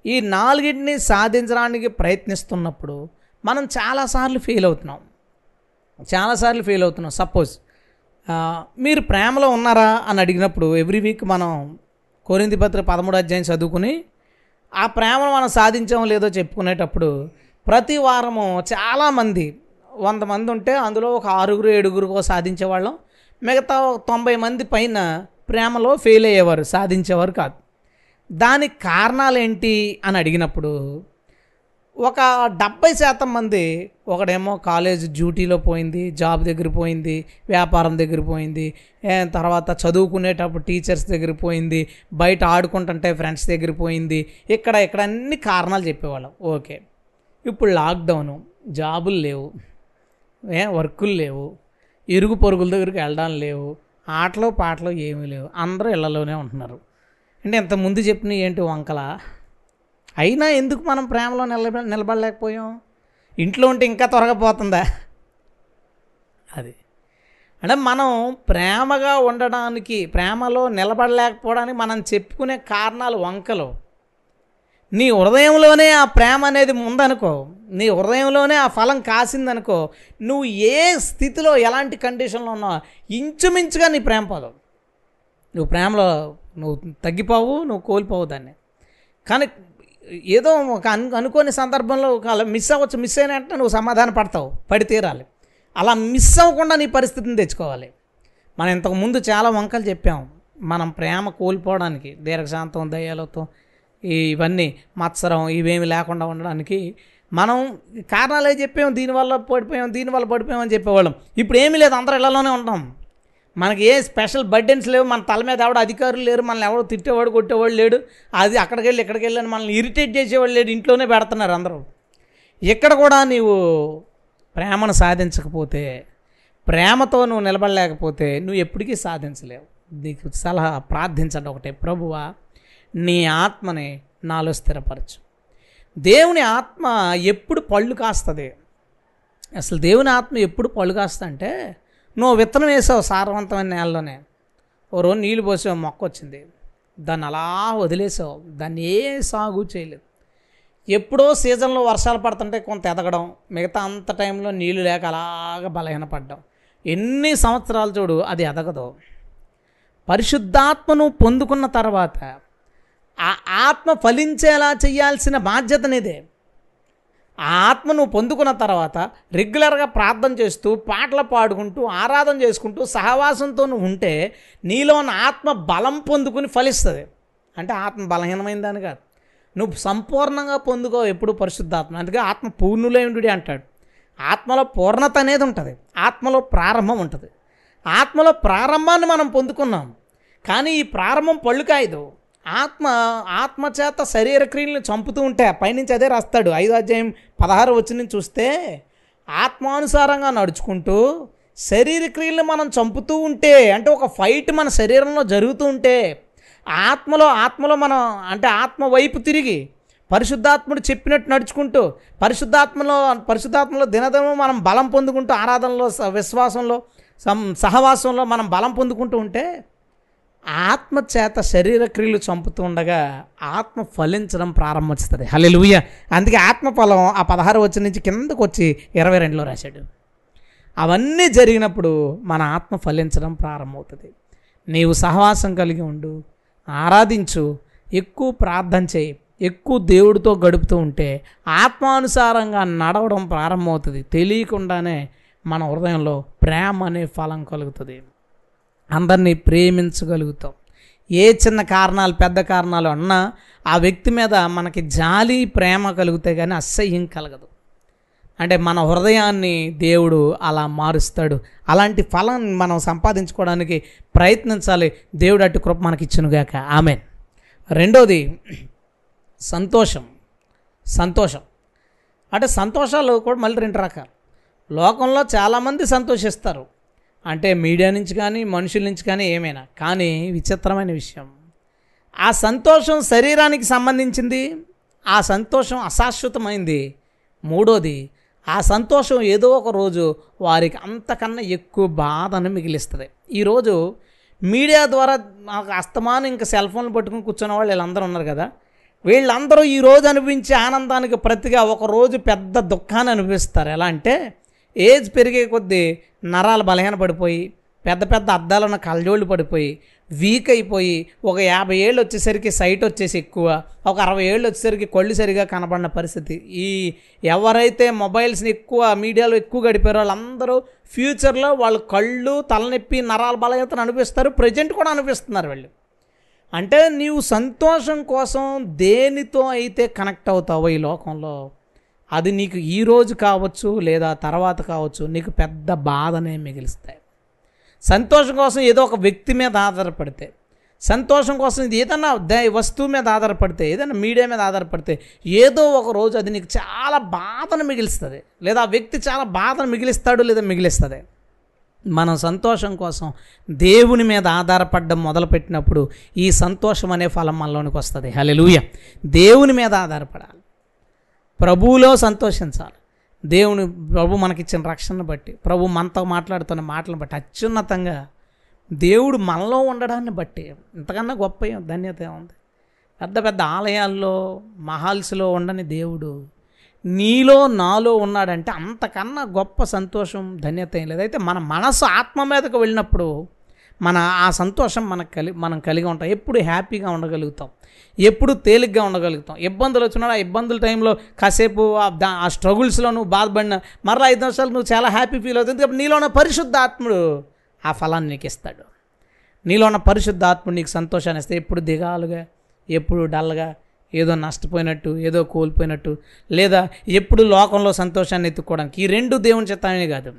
Speaker 1: ఈ నాలుగింటిని సాధించడానికి ప్రయత్నిస్తున్నప్పుడు మనం చాలాసార్లు ఫెయిల్ అవుతున్నాం. చాలాసార్లు ఫెయిల్ అవుతున్నాం. సపోజ్ మీరు ప్రేమలో ఉన్నారా అని అడిగినప్పుడు ఎవ్రీ వీక్ మనం కోరింది పత్ర పదమూడు అధ్యాయం చదువుకుని ఆ ప్రేమను మనం సాధించాం లేదో చెప్పుకునేటప్పుడు ప్రతి వారము చాలామంది వంద మంది ఉంటే అందులో ఒక ఆరుగురు ఏడుగురుకో సాధించేవాళ్ళం. మిగతా తొంభై మంది పైన ప్రేమలో ఫెయిల్ అయ్యేవారు సాధించేవారు కాదు. దానికి కారణాలు ఏంటి అని అడిగినప్పుడు ఒక డెబ్బై శాతం మంది ఒకడేమో కాలేజ్ డ్యూటీలో పోయింది జాబ్ దగ్గర పోయింది వ్యాపారం దగ్గర పోయింది తర్వాత చదువుకునేటప్పుడు టీచర్స్ దగ్గర పోయింది బయట ఆడుకుంటుంటే ఫ్రెండ్స్ దగ్గర పోయింది ఇక్కడ ఇక్కడ అన్ని కారణాలు చెప్పేవాళ్ళం. ఓకే. ఇప్పుడు లాక్డౌను జాబులు లేవు ఏ వర్కులు లేవు ఇరుగు పొరుగుల దగ్గరికి వెళ్ళడం లేవు ఆటలు పాటలు ఏమీ లేవు అందరూ ఇళ్ళలోనే ఉంటున్నారు. అంటే ఇంత ముందు చెప్పిన ఏంటి వంకల? అయినా ఎందుకు మనం ప్రేమలో నిలబ నిలబడలేకపోయాం? ఇంట్లో ఉంటే ఇంకా త్వరగా పోతుందా? అది. అంటే మనం ప్రేమగా ఉండడానికి ప్రేమలో నిలబడలేకపోవడానికి మనం చెప్పుకునే కారణాలు వంకలు. నీ హృదయంలోనే ఆ ప్రేమ అనేది ఉందనుకో నీ హృదయంలోనే ఆ ఫలం కాసిందనుకో నువ్వు ఏ స్థితిలో ఎలాంటి కండిషన్లో ఉన్నావు ఇంచుమించుగా నీ ప్రేమ పోదు. నువ్వు ప్రేమలో నువ్వు తగ్గిపోవు నువ్వు కోల్పోవు దాన్ని. కానీ ఏదో ఒక అను అనుకోని సందర్భంలో ఒక అలా మిస్ అవ్వచ్చు మిస్ అయిన నువ్వు సమాధాన పడతావు పడి తీరాలి. అలా మిస్ అవ్వకుండా నీ పరిస్థితిని తెచ్చుకోవాలి. మనం ఇంతకు ముందు చాలా వంకలు చెప్పాం. మనం ప్రేమ కోల్పోవడానికి దీర్ఘశాంతం దయాలత్వం ఇవన్నీ మత్సరం ఇవేమి లేకుండా ఉండడానికి మనం కారణాలు చెప్పాము చెప్పాం? దీనివల్ల పడిపోయాం దీనివల్ల పడిపోయాం అని చెప్పేవాళ్ళం. ఇప్పుడు ఏమీ లేదు అందరూ ఇళ్ళలోనే ఉంటాం. మనకి ఏ స్పెషల్ బర్డెన్స్ లేవు. మన తల మీద ఎవడు అధికారులు లేరు మనల్ని ఎవడో తిట్టేవాడు కొట్టేవాడు లేడు. అది అక్కడికి వెళ్ళి ఇక్కడికి వెళ్ళి అని మనల్ని ఇరిటేట్ చేసేవాడు లేడు. ఇంట్లోనే పెడుతున్నారు అందరూ. ఇక్కడ కూడా నీవు ప్రేమను సాధించకపోతే ప్రేమతో నువ్వు నిలబడలేకపోతే నువ్వు ఎప్పటికీ సాధించలేవు. నీకు సలహా ప్రార్థించండి ఒకటే. ప్రభువా నీ ఆత్మని నాలో స్థిరపరచు. దేవుని ఆత్మ ఎప్పుడు పళ్ళు కాస్తుంది. అసలు దేవుని ఆత్మ ఎప్పుడు పళ్ళు కాస్తంటే నువ్వు విత్తనం వేసావు సారవంతమైన నేలలోనే. ఓ రోజు నీళ్ళు పోసావు మొక్క వచ్చింది. దాన్ని అలా వదిలేసావు. దాన్ని ఏ సాగు చేయలేదు. ఎప్పుడో సీజన్లో వర్షాలు పడుతుంటే కొంత ఎదగడం మిగతా అంత టైంలో నీళ్ళు లేక అలాగ బలహీనపడ్డం. ఎన్ని సంవత్సరాలు చూడు అది ఎదగదు. పరిశుద్ధాత్మను పొందుకున్న తర్వాత ఆ ఆత్మ ఫలించేలా చేయాల్సిన బాధ్యతనిదే ఆ ఆత్మ నువ్వు పొందుకున్న తర్వాత రెగ్యులర్గా ప్రార్థన చేస్తూ పాటలు పాడుకుంటూ ఆరాధన చేసుకుంటూ సహవాసంతో ఉంటే నీలో ఉన్న ఆత్మ బలం పొందుకుని ఫలిస్తుంది. అంటే ఆత్మ బలహీనమైందని కాదు. నువ్వు సంపూర్ణంగా పొందుకో ఎప్పుడు పరిశుద్ధాత్మ. అందుకే ఆత్మ పూర్ణులేండు అంటాడు. ఆత్మలో పూర్ణత అనేది ఉంటుంది. ఆత్మలో ప్రారంభం ఉంటుంది. ఆత్మలో ప్రారంభాన్ని మనం పొందుకున్నాం. కానీ ఈ ప్రారంభం పళ్ళు కాయదు. ఆత్మ ఆత్మ చేత శరీర క్రియలను చంపుతూ ఉంటే పైనుంచి అదే రాస్తాడు. ఐదో అధ్యాయం పదహారు వచ్చిన చూస్తే ఆత్మానుసారంగా నడుచుకుంటూ శరీర క్రియలను మనం చంపుతూ ఉంటే అంటే ఒక ఫైట్ మన శరీరంలో జరుగుతూ ఉంటే ఆత్మలో ఆత్మలో మనం అంటే ఆత్మ వైపు తిరిగి పరిశుద్ధాత్ముడు చెప్పినట్టు నడుచుకుంటూ పరిశుద్ధాత్మలో పరిశుద్ధాత్మలో దినదినం మనం బలం పొందుకుంటూ ఆరాధనలో స- విశ్వాసంలో సం సహవాసంలో మనం బలం పొందుకుంటూ ఉంటే ఆత్మ చేత శరీర క్రియలు చంపుతూ ఉండగా ఆత్మ ఫలించడం ప్రారంభిస్తుంది హల్లెలూయా. అందుకే ఆత్మ ఫలం ఆ పదహారు వచ్చి నుంచి కిందకు వచ్చి ఇరవై రెండులో రాశాడు. అవన్నీ జరిగినప్పుడు మన ఆత్మ ఫలించడం ప్రారంభమవుతుంది. నీవు సహవాసం కలిగి ఉండు ఆరాధించు ఎక్కువ ప్రార్థన చేయి ఎక్కువ దేవుడితో గడుపుతూ ఉంటే ఆత్మానుసారంగా నడవడం ప్రారంభమవుతుంది. తెలియకుండానే మన హృదయంలో ప్రేమ అనే ఫలం కలుగుతుంది. అందరినీ ప్రేమించగలుగుతాం. ఏ చిన్న కారణాలు పెద్ద కారణాలు అన్నా ఆ వ్యక్తి మీద మనకి జాలి ప్రేమ కలిగితే కానీ అసహ్యం కలగదు. అంటే మన హృదయాన్ని దేవుడు అలా మారుస్తాడు. అలాంటి ఫలం మనం సంపాదించుకోవడానికి ప్రయత్నించాలి. దేవుడు అటు కృప మనకి ఆమె రెండోది సంతోషం. సంతోషం. అంటే సంతోషాలు కూడా మళ్ళీ రెండు రకాలు. లోకంలో చాలామంది సంతోషిస్తారు. అంటే మీడియా నుంచి కానీ మనుషుల నుంచి కానీ ఏమైనా. కానీ విచిత్రమైన విషయం. ఆ సంతోషం శరీరానికి సంబంధించింది ఆ సంతోషం అశాశ్వతమైంది. మూడోది ఆ సంతోషం ఏదో ఒక రోజు వారికి అంతకన్నా ఎక్కువ బాధను మిగిలిస్తుంది. ఈరోజు మీడియా ద్వారా మాకు అస్తమానం ఇంకా సెల్ ఫోన్లు పట్టుకుని కూర్చున్న వాళ్ళు వీళ్ళందరూ ఉన్నారు కదా. వీళ్ళందరూ ఈ రోజు ఆనందానికి ప్రతిగా ఒకరోజు పెద్ద దుఃఖాన్ని అనుభవిస్తారు. ఎలా అంటే ఏజ్ పెరిగే కొద్దీ నరాలు బలహీన పడిపోయి పెద్ద పెద్ద అద్దాలున్న కళ్ళజోళ్ళు పడిపోయి వీక్ అయిపోయి ఒక యాభై ఏళ్ళు వచ్చేసరికి సైట్ వచ్చేసి ఎక్కువ ఒక అరవై ఏళ్ళు వచ్చేసరికి కళ్ళు సరిగా కనబడిన పరిస్థితి. ఈ ఎవరైతే మొబైల్స్ని ఎక్కువ మీడియాలో ఎక్కువ గడిపారో వాళ్ళందరూ ఫ్యూచర్లో వాళ్ళు కళ్ళు తలనొప్పి నరాల బలహీనతను అనిపిస్తారు ప్రజెంట్ కూడా అనిపిస్తున్నారు వాళ్ళు. అంటే నీవు సంతోషం కోసం దేనితో అయితే కనెక్ట్ అవుతావో ఈ లోకంలో? అది నీకు ఈ రోజు కావచ్చు లేదా తర్వాత కావచ్చు నీకు పెద్ద బాధనే మిగిలిస్తాయి. సంతోషం కోసం ఏదో ఒక వ్యక్తి మీద ఆధారపడితే సంతోషం కోసం ఇది ఏదైనా వస్తువు మీద ఆధారపడితే ఏదైనా మీడియా మీద ఆధారపడితే ఏదో ఒక రోజు అది నీకు చాలా బాధను మిగిలిస్తుంది. లేదా ఆ వ్యక్తి చాలా బాధను మిగిలిస్తాడు లేదా మిగిలిస్తుంది. మనం సంతోషం కోసం దేవుని మీద ఆధారపడడం మొదలుపెట్టినప్పుడు ఈ సంతోషం అనే ఫలం మనలోనికి వస్తుంది. హల్లెలూయా! దేవుని మీద ఆధారపడాలి. ప్రభువులో సంతోషించాలి. దేవుని ప్రభు మనకిచ్చిన రక్షణను బట్టి ప్రభు మనతో మాట్లాడుతున్న మాటలను బట్టి అత్యున్నతంగా దేవుడు మనలో ఉండడాన్ని బట్టి ఇంతకన్నా గొప్ప ఏం ధన్యత ఉంది పెద్ద పెద్ద ఆలయాల్లో మహాల్స్లో ఉండని దేవుడు నీలో నాలో ఉన్నాడంటే అంతకన్నా గొప్ప సంతోషం ధన్యత ఏం లేదు. అయితే మన మనసు ఆత్మ మీదకు వెళ్ళినప్పుడు మన ఆ సంతోషం మనకు కలిగి మనం కలిగి ఉంటాం. ఎప్పుడు హ్యాపీగా ఉండగలుగుతాం. ఎప్పుడు తేలిగ్గా ఉండగలుగుతాం. ఇబ్బందులు వచ్చినా ఆ ఇబ్బందుల టైంలో కాసేపు ఆ ఆ స్ట్రగుల్స్లో నువ్వు బాధపడిన మరలా ఐదు నిమిషాలు నువ్వు చాలా హ్యాపీ ఫీల్ అవుతుంది. కాబట్టి నీలో ఉన్న పరిశుద్ధ ఆత్ముడు ఆ ఫలాన్ని నీకు ఇస్తాడు. నీలో ఉన్న పరిశుద్ధ ఆత్ముడు నీకు సంతోషాన్ని ఇస్తే ఎప్పుడు దిగాలుగా ఎప్పుడు డల్గా ఏదో నష్టపోయినట్టు ఏదో కోల్పోయినట్టు లేదా ఎప్పుడు లోకంలో సంతోషాన్ని ఎత్తుకోవడానికి. ఈ రెండు దేవుని చిత్తాన్ని కాదు.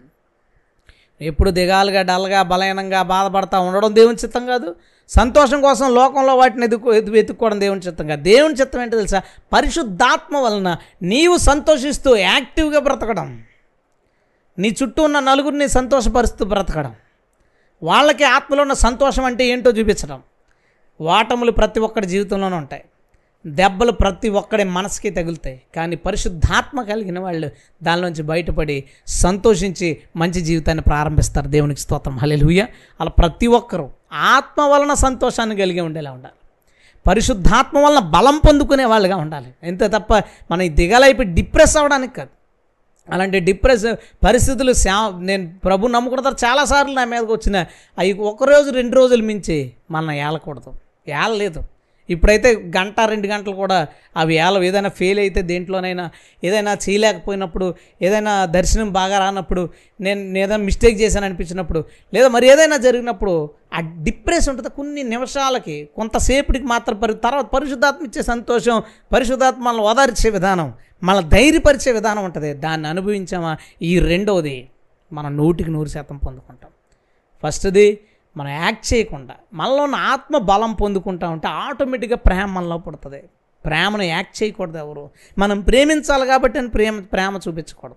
Speaker 1: ఎప్పుడు దిగాలుగా డల్గా బలహీనంగా బాధపడతా ఉండడం దేవుని చిత్తం కాదు. సంతోషం కోసం లోకంలో వాటిని ఎదుకు వెతుక్కోవడం దేవుని చిత్తం కాదు. దేవుని చిత్తం ఏంటో తెలుసా? పరిశుద్ధాత్మ వలన నీవు సంతోషిస్తూ యాక్టివ్గా బ్రతకడం. నీ చుట్టూ ఉన్న నలుగురిని సంతోషపరుస్తూ బ్రతకడం. వాళ్ళకి ఆత్మలో ఉన్న సంతోషం అంటే ఏంటో చూపించడం. వాటములు ప్రతి ఒక్కరి జీవితంలోనూ ఉంటాయి. దెబ్బలు ప్రతి ఒక్కడి మనసుకి తగులుతాయి. కానీ పరిశుద్ధాత్మ కలిగిన వాళ్ళు దానిలోంచి బయటపడి సంతోషించి మంచి జీవితాన్ని ప్రారంభిస్తారు. దేవునికి స్తోత్రం. హల్లెలూయా. అలా ప్రతి ఒక్కరూ ఆత్మ వలన సంతోషాన్ని కలిగి ఉండేలా ఉండాలి. పరిశుద్ధాత్మ వలన బలం పొందుకునే వాళ్ళుగా ఉండాలి. అంతే తప్ప మనం దిగలైపోయి డిప్రెస్ అవ్వడానికి కాదు. అలాంటి డిప్రెస్ పరిస్థితులు శా నేను ప్రభు నమ్ముకున్న తర్వాత చాలాసార్లు నా మీదకి వచ్చిన అవి ఒకరోజు రెండు రోజులు మించి మన ఏలకూడదు. ఏలలేదు. ఇప్పుడైతే గంట రెండు గంటలు కూడా అవి ఏలవు ఏదైనా ఫెయిల్ అయితే దేంట్లోనైనా ఏదైనా చేయలేకపోయినప్పుడు ఏదైనా దర్శనం బాగా రానప్పుడు నేను ఏదైనా మిస్టేక్ చేశాను అనిపించినప్పుడు లేదా మరి ఏదైనా జరిగినప్పుడు ఆ డిప్రెస్ ఉంటుంది కొన్ని నిమిషాలకి కొంతసేపటికి మాత్రం పరి తర్వాత పరిశుద్ధాత్మ ఇచ్చే సంతోషం పరిశుద్ధాత్మ మనల్ని ఓదార్చే విధానం మన ధైర్యపరిచే విధానం ఉంటుంది. దాన్ని అనుభవించామా? ఈ రెండవది మనం నూటికి నూరు శాతం పొందుకుంటాం. ఫస్ట్ది మనం యాక్ట్ చేయకుండా మనలో ఉన్న ఆత్మ బలం పొందుకుంటా ఉంటే ఆటోమేటిక్గా ప్రేమ మనలో పుడుతుంది. ప్రేమను యాక్ట్ చేయకూడదు ఎవరు. మనం ప్రేమించాలి కాబట్టి అని ప్రేమ ప్రేమ చూపించకూడదు.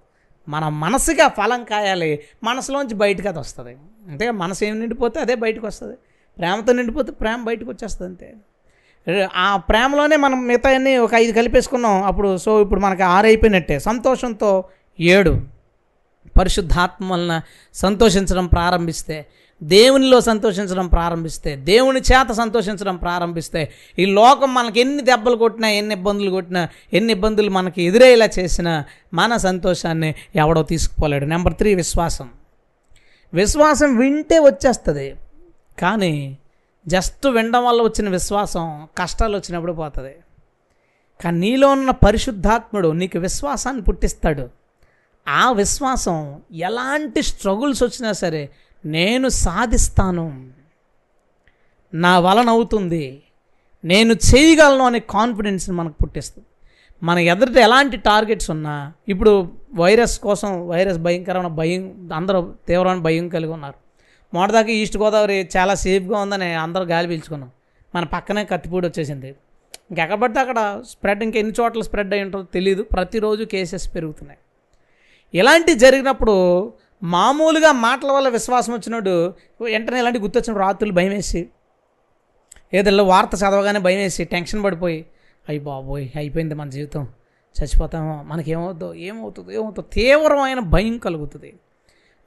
Speaker 1: మన మనసుగా ఫలం కాయాలి. మనసులోంచి బయటకు అది వస్తుంది. అంతే మనసు ఏం నిండిపోతే అదే బయటకు వస్తుంది. ప్రేమతో నిండిపోతే ప్రేమ బయటకు వచ్చేస్తుంది అంతే. ఆ ప్రేమలోనే మనం మిగతా ఒక ఐదు కలిపేసుకున్నాం. అప్పుడు సో ఇప్పుడు మనకి ఆరు అయిపోయినట్టే. సంతోషంతో ఏడు. పరిశుద్ధాత్మ వలన సంతోషించడం ప్రారంభిస్తే దేవునిలో సంతోషించడం ప్రారంభిస్తే దేవుని చేత సంతోషించడం ప్రారంభిస్తే ఈ లోకం మనకి ఎన్ని దెబ్బలు కొట్టినా ఎన్ని ఇబ్బందులు కొట్టినా ఎన్ని ఇబ్బందులు మనకి ఎదురయ్యేలా చేసినా మన సంతోషాన్ని ఎవడో తీసుకుపోలేడు. నెంబర్ త్రీ విశ్వాసం. విశ్వాసం వింటే వచ్చేస్తుంది కానీ జస్ట్ వినడం వల్ల వచ్చిన విశ్వాసం కష్టాలు వచ్చినప్పుడు పోతుంది. కానీ నీలో ఉన్న పరిశుద్ధాత్ముడు నీకు విశ్వాసాన్ని పుట్టిస్తాడు. ఆ విశ్వాసం ఎలాంటి స్ట్రగుల్స్ వచ్చినా సరే నేను సాధిస్తాను. నా వలన అవుతుంది. నేను చేయగలను అనే కాన్ఫిడెన్స్ని మనకు పుట్టిస్తుంది. మన ఎదుట ఎలాంటి టార్గెట్స్ ఉన్నా ఇప్పుడు వైరస్ కోసం వైరస్ భయంకరమైన భయం అందరూ తీవ్రమైన భయం కలిగి ఉన్నారు. మొదటిదాకా ఈస్ట్ గోదావరి చాలా సేఫ్గా ఉందని అందరూ గాలి పీల్చుకున్నాం. మన పక్కనే కత్తిపూడి వచ్చేసింది. ఇంకెక్కడ పడితే అక్కడ స్ప్రెడ్ ఇంకెన్ని చోట్ల స్ప్రెడ్ అయ్యి ఉంటుందో తెలియదు ప్రతిరోజు కేసెస్ పెరుగుతున్నాయి. ఇలాంటి జరిగినప్పుడు మామూలుగా మాటల వల్ల విశ్వాసం వచ్చినప్పుడు వెంటనే ఇలాంటి గుర్తొచ్చిన రాత్రులు భయం వేసి ఏదైనా వార్త చదవగానే భయం వేసి టెన్షన్ పడిపోయి అయ్యి బాబోయ్ అయిపోయింది మన జీవితం చచ్చిపోతామో మనకేమవుతుందో ఏమవుతుందో ఏమవుతుందో. తీవ్రమైన భయం కలుగుతుంది.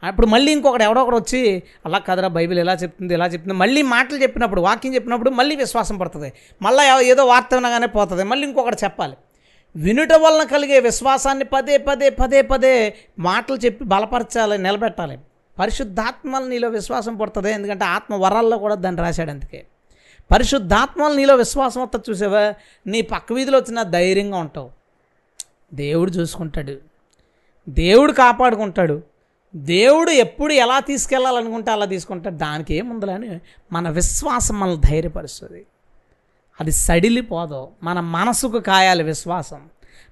Speaker 1: అప్పుడు మళ్ళీ ఇంకొకటి ఎవడో ఒకడు వచ్చి అలా కదరా బైబిల్ ఎలా చెప్తుంది ఎలా చెప్తుంది. మళ్ళీ మాటలు చెప్పినప్పుడు వాక్యం చెప్పినప్పుడు మళ్ళీ విశ్వాసం పడుతుంది. మళ్ళీ ఏదో వార్త వినగానే పోతుంది. మళ్ళీ ఇంకొకటి చెప్పాలి. వినుట వలన కలిగే విశ్వాసాన్ని పదే పదే పదే పదే మాటలు చెప్పి బలపరచాలి నిలబెట్టాలి. పరిశుద్ధాత్మలు నీలో విశ్వాసం పుడుతుంది. ఎందుకంటే ఆత్మ వరాల్లో కూడా దాన్ని రాశాడు అందుకే. పరిశుద్ధాత్మలు నీలో విశ్వాసం వస్తుంది చూసావా? నీ పక్క వీధిలో వచ్చిన ధైర్యంగా ఉంటావు. దేవుడు చూసుకుంటాడు. దేవుడు కాపాడుకుంటాడు. దేవుడు ఎప్పుడు ఎలా తీసుకెళ్ళాలనుకుంటే అలా తీసుకుంటాడు. దానికి ఏముందని మన విశ్వాసం మనల్ని ధైర్యపరుస్తుంది. అది సడిలిపోదు. మన మనసుకు కాయాలి విశ్వాసం.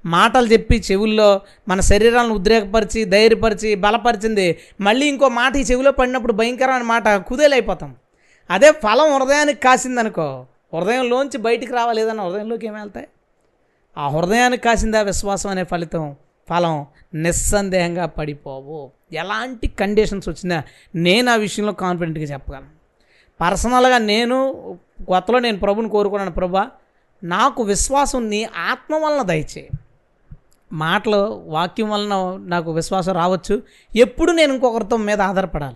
Speaker 1: మాటలు చెప్పి చెవుల్లో మన శరీరాలను ఉద్రేకపరిచి ధైర్యపరిచి బలపరిచింది మళ్ళీ ఇంకో మాట ఈ చెవిలో పడినప్పుడు భయంకరమైన మాట కుదేలైపోతాం. అదే ఫలం హృదయానికి కాసిందనుకో హృదయంలోంచి బయటికి రావాలి ఏదన్నా హృదయంలోకి ఏమి వెళ్తాయి? ఆ హృదయానికి కాసింది ఆ విశ్వాసం అనే ఫలితం ఫలం నిస్సందేహంగా పడిపోవు. ఎలాంటి కండిషన్స్ వచ్చినా నేను ఆ విషయంలో కాన్ఫిడెంట్గా చెప్పగలను. పర్సనల్గా నేను కొత్తలో నేను ప్రభుని కోరుకున్నాను ప్రభా నాకు విశ్వాసం నీ ఆత్మ వలన దయచే మాటలు వాక్యం వలన నాకు విశ్వాసం రావచ్చు. ఎప్పుడు నేను ఇంకొకరితో మీద ఆధారపడాలి.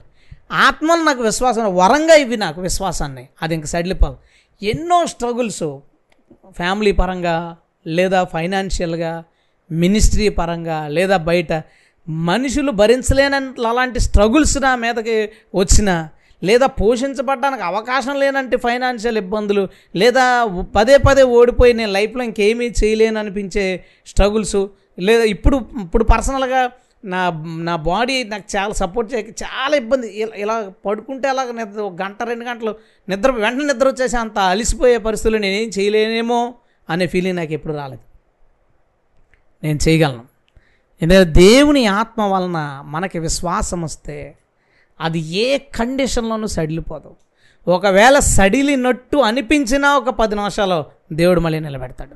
Speaker 1: ఆత్మలు నాకు విశ్వాసం వరంగా ఇవి నాకు విశ్వాసాన్ని. అది ఇంక సడిలిపోదు. ఎన్నో స్ట్రగుల్స్ ఫ్యామిలీ పరంగా లేదా ఫైనాన్షియల్గా మినిస్ట్రీ పరంగా లేదా బయట మనుషులు భరించలేనంత అలాంటి స్ట్రగుల్స్ నా మీదకి వచ్చిన లేదా పోషించబడడానికి అవకాశం లేనంటే ఫైనాన్షియల్ ఇబ్బందులు లేదా పదే పదే ఓడిపోయి నేను లైఫ్లో ఇంకేమీ చేయలేను అనిపించే స్ట్రగుల్స్ లేదా ఇప్పుడు ఇప్పుడు పర్సనల్గా నా నా బాడీ నాకు చాలా సపోర్ట్ చేయక చాలా ఇబ్బంది. ఇలా ఇలా పడుకుంటే అలా నిద్ర ఒక గంట రెండు గంటలు నిద్ర వెంటనే నిద్ర వచ్చేసి అంత అలిసిపోయే పరిస్థితులు నేనేం చేయలేనేమో అనే ఫీలింగ్ నాకు ఎప్పుడు రాలేదు. నేను చేయగలను. ఎందుకంటే దేవుని ఆత్మ వలన మనకి విశ్వాసం వస్తే అది ఏ కండిషన్లోనూ సడిలిపోదు. ఒకవేళ సడిలినట్టు అనిపించినా ఒక పది నిమిషాలు దేవుడు మళ్ళీ నిలబెడతాడు.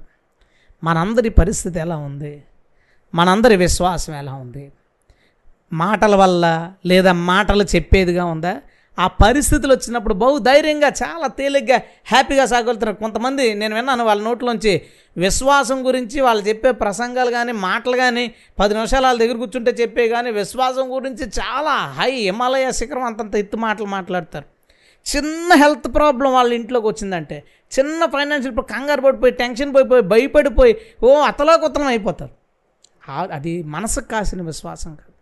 Speaker 1: మనందరి పరిస్థితి ఎలా ఉంది? మనందరి విశ్వాసం ఎలా ఉంది? మాటల వల్ల లేదా మాటలు చెప్పేదిగా ఉందా? ఆ పరిస్థితులు వచ్చినప్పుడు బహు ధైర్యంగా చాలా తేలిగ్గా హ్యాపీగా సాగలుగుతున్నారు. కొంతమంది నేను విన్నాను వాళ్ళ నోట్లోంచి విశ్వాసం గురించి వాళ్ళు చెప్పే ప్రసంగాలు కానీ మాటలు కానీ పది నిమిషాలు వాళ్ళ దగ్గర కూర్చుంటే చెప్పే కానీ విశ్వాసం గురించి చాలా హై హిమాలయ శిఖరం అంతంత ఎత్తు మాటలు మాట్లాడతారు. చిన్న హెల్త్ ప్రాబ్లం వాళ్ళ ఇంట్లోకి వచ్చిందంటే చిన్న ఫైనాన్షియల్ కంగారు పడిపోయి టెన్షన్ పోయిపోయి భయపడిపోయి ఓ అతలాకుతలం అయిపోతారు. అది మనసుకు కాసిన విశ్వాసం కాదు.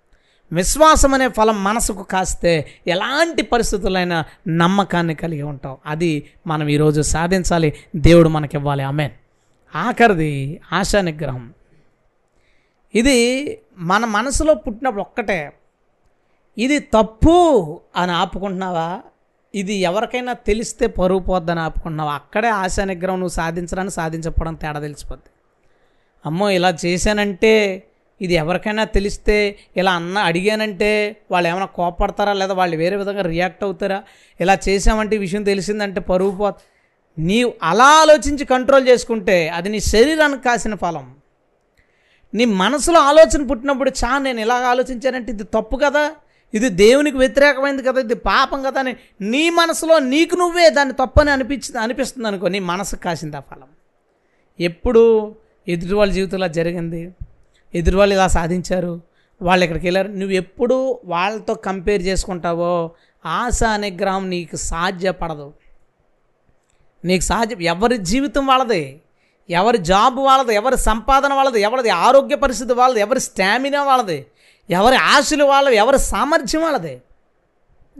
Speaker 1: విశ్వాసం అనే ఫలం మనసుకు కాస్తే ఎలాంటి పరిస్థితులైనా నమ్మకాన్ని కలిగి ఉంటాం. అది మనం ఈరోజు సాధించాలి. దేవుడు మనకివ్వాలి. ఆమె ఆఖరిది ఆశా నిగ్రహం. ఇది మన మనసులో పుట్టినప్పుడు ఒక్కటే. ఇది తప్పు అని ఆపుకుంటున్నావా? ఇది ఎవరికైనా తెలిస్తే పరుగు పోద్దని ఆపుకుంటున్నావా? అక్కడే ఆశా నిగ్రహం నువ్వు సాధించడానికి సాధించకపోవడం తేడా తెలిసిపోద్ది. అమ్మో ఇలా చేశానంటే ఇది ఎవరికైనా తెలిస్తే ఇలా అన్న అడిగానంటే వాళ్ళు ఏమైనా కోపడతారా లేదా వాళ్ళు వేరే విధంగా రియాక్ట్ అవుతారా? ఇలా చేశామంటే ఈ విషయం తెలిసిందంటే పరుగు పో నీవు అలా ఆలోచించి కంట్రోల్ చేసుకుంటే అది నీ శరీరానికి కాసిన ఫలం. నీ మనసులో ఆలోచన పుట్టినప్పుడు చా నేను ఇలా ఆలోచించానంటే ఇది తప్పు కదా? ఇది దేవునికి వ్యతిరేకమైంది కదా? ఇది పాపం కదా? అని నీ మనసులో నీకు నువ్వే దాన్ని తప్పని అనిపించి అనిపిస్తుంది అనుకో నీ మనసుకు కాసింది ఆ ఫలం. ఎప్పుడు ఎదుటి వాళ్ళ జీవితంలో జరిగింది? ఎదుటి వాళ్ళు ఇలా సాధించారు. వాళ్ళు ఇక్కడికి వెళ్ళారు? నువ్వు ఎప్పుడు వాళ్ళతో కంపేర్ చేసుకుంటావో ఆశ నిగ్రహం నీకు సాధ్యపడదు. నీకు సాధ్యం ఎవరి జీవితం వాళ్ళది? ఎవరి జాబ్ వాళ్ళది? ఎవరి సంపాదన వాళ్ళది? ఎవరిది ఆరోగ్య పరిస్థితి వాళ్ళది? ఎవరి స్టామినా వాళ్ళది? ఎవరి ఆశలు వాళ్ళవి? ఎవరి సామర్థ్యం వాళ్ళది?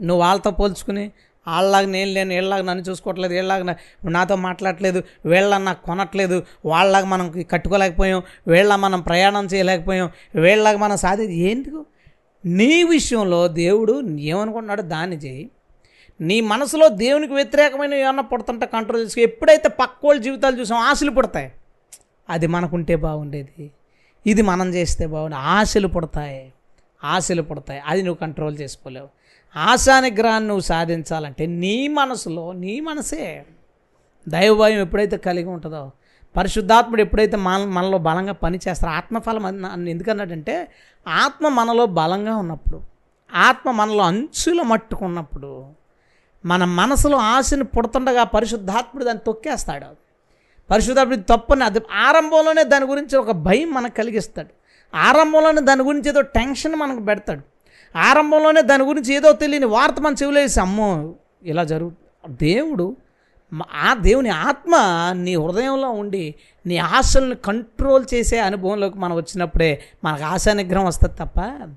Speaker 1: నువ్వు వాళ్ళతో పోల్చుకుని వాళ్ళలాగా నేను లేను వీళ్ళలాగా నన్ను చూసుకోవట్లేదు వీళ్ళలాగా నాతో మాట్లాడట్లేదు వీళ్ళ నాకు కొనట్లేదు వాళ్ళలాగా మనం కట్టుకోలేకపోయాం వీళ్ళ మనం ప్రయాణం చేయలేకపోయాం వీళ్ళలాగా మనం సాధి ఏంటికు నీ విషయంలో దేవుడు ఏమనుకుంటున్నాడో దాన్ని చేయి. నీ మనసులో దేవునికి వ్యతిరేకమైన ఏమన్నా పుడుతుంటే కంట్రోల్ చేసుకో. ఎప్పుడైతే పక్కోళ్ళ జీవితాలు చూసాం ఆశలు పుడతాయి. అది మనకుంటే బాగుండేది. ఇది మనం చేస్తే బాగుండే ఆశలు పుడతాయి. ఆశలు పుడతాయి. అది నువ్వు కంట్రోల్ చేసుకోలేవు. ఆశానిగ్రహాన్ని నువ్వు సాధించాలంటే నీ మనసులో నీ మనసే దైవభయం ఎప్పుడైతే కలిగి ఉంటుందో పరిశుద్ధాత్ముడు ఎప్పుడైతే మన మనలో బలంగా పనిచేస్తారో ఆత్మఫలం అని ఎందుకన్నాడంటే ఆత్మ మనలో బలంగా ఉన్నప్పుడు ఆత్మ మనలో అంచుల మట్టుకున్నప్పుడు మన మనసులో ఆశని పుడుతుండగా పరిశుద్ధాత్ముడు దాన్ని తొక్కేస్తాడు. పరిశుద్ధాత్ముడు తప్పని అది ఆరంభంలోనే దాని గురించి ఒక భయం మనకు కలిగిస్తాడు. ఆరంభంలోనే దాని గురించి ఏదో టెన్షన్ మనకు పెడతాడు. ఆరంభంలోనే దాని గురించి ఏదో తెలియని వార్త మన చెవులేసి అమ్మో ఇలా జరుగు దేవుడు ఆ దేవుని ఆత్మ నీ హృదయంలో ఉండి నీ ఆశల్ని కంట్రోల్ చేసే అనుభవంలోకి మనం వచ్చినప్పుడే మనకు ఆశా నిగ్రహం వస్తుంది తప్ప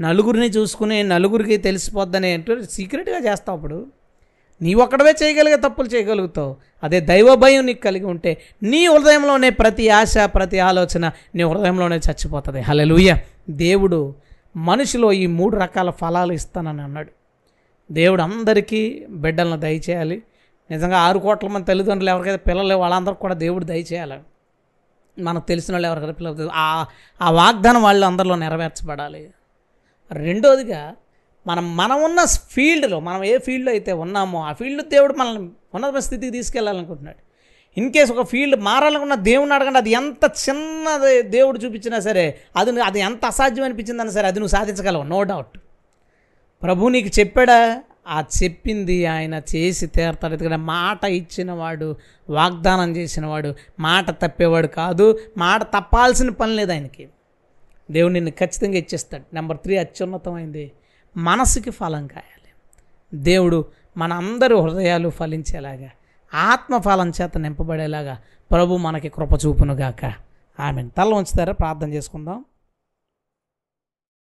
Speaker 1: నలుగురిని చూసుకుని నలుగురికి తెలిసిపోద్దని అంటే సీక్రెట్గా చేస్తావు అప్పుడు. నీ ఒక్కడవే చేయగలిగే తప్పులు చేయగలుగుతావు. అదే దైవ భయం నీకు కలిగి ఉంటే నీ హృదయంలోనే ప్రతి ఆశ ప్రతి ఆలోచన నీ హృదయంలోనే చచ్చిపోతుంది. హల్లెలూయా. దేవుడు మనిషిలో ఈ మూడు రకాల ఫలాలు ఇస్తానని అన్నాడు. దేవుడు అందరికీ బిడ్డలను దయచేయాలి నిజంగా ఆరు కోట్ల మంది తల్లిదండ్రులు ఎవరికైతే పిల్లలు వాళ్ళందరికీ కూడా దేవుడు దయచేయాలి మనకు తెలిసిన వాళ్ళు ఎవరికైతే పిల్లలు ఆ ఆ వాగ్దానం వాళ్ళు అందరిలో నెరవేర్చబడాలి. రెండోదిగా మనం మనం ఉన్న ఫీల్డ్లో మనం ఏ ఫీల్డ్లో అయితే ఉన్నామో ఆ ఫీల్డ్ దేవుడు మనల్ని ఉన్నత స్థితికి తీసుకెళ్ళాలనుకుంటున్నాడు. ఇన్ కేసు ఒక ఫీల్డ్ మారాలనుకున్న దేవుని అడగండి అది ఎంత చిన్నది దేవుడు చూపించినా సరే అది అది ఎంత అసాధ్యం అనిపించిందన్నా సరే అది నువ్వు సాధించగలవు నో డౌట్ ప్రభు నీకు చెప్పాడా? ఆ చెప్పింది ఆయన చేసి తీరతాడు. ఎందుకంటే మాట ఇచ్చినవాడు వాగ్దానం చేసినవాడు మాట తప్పేవాడు కాదు మాట తప్పాల్సిన పని లేదు ఆయనకి. దేవుడు నిన్ను ఖచ్చితంగా ఇచ్చేస్తాడు. నెంబర్ త్రీ అత్యున్నతమైంది. మనసుకి ఫలం కాయాలి. దేవుడు మన అందరి హృదయాలు ఫలించేలాగా ఆత్మఫలం చేత నింపబడేలాగా ప్రభు మనకి కృప చూపునుగాక. ఆమె తల ఉంచుతారా ప్రార్థన చేసుకుందాం.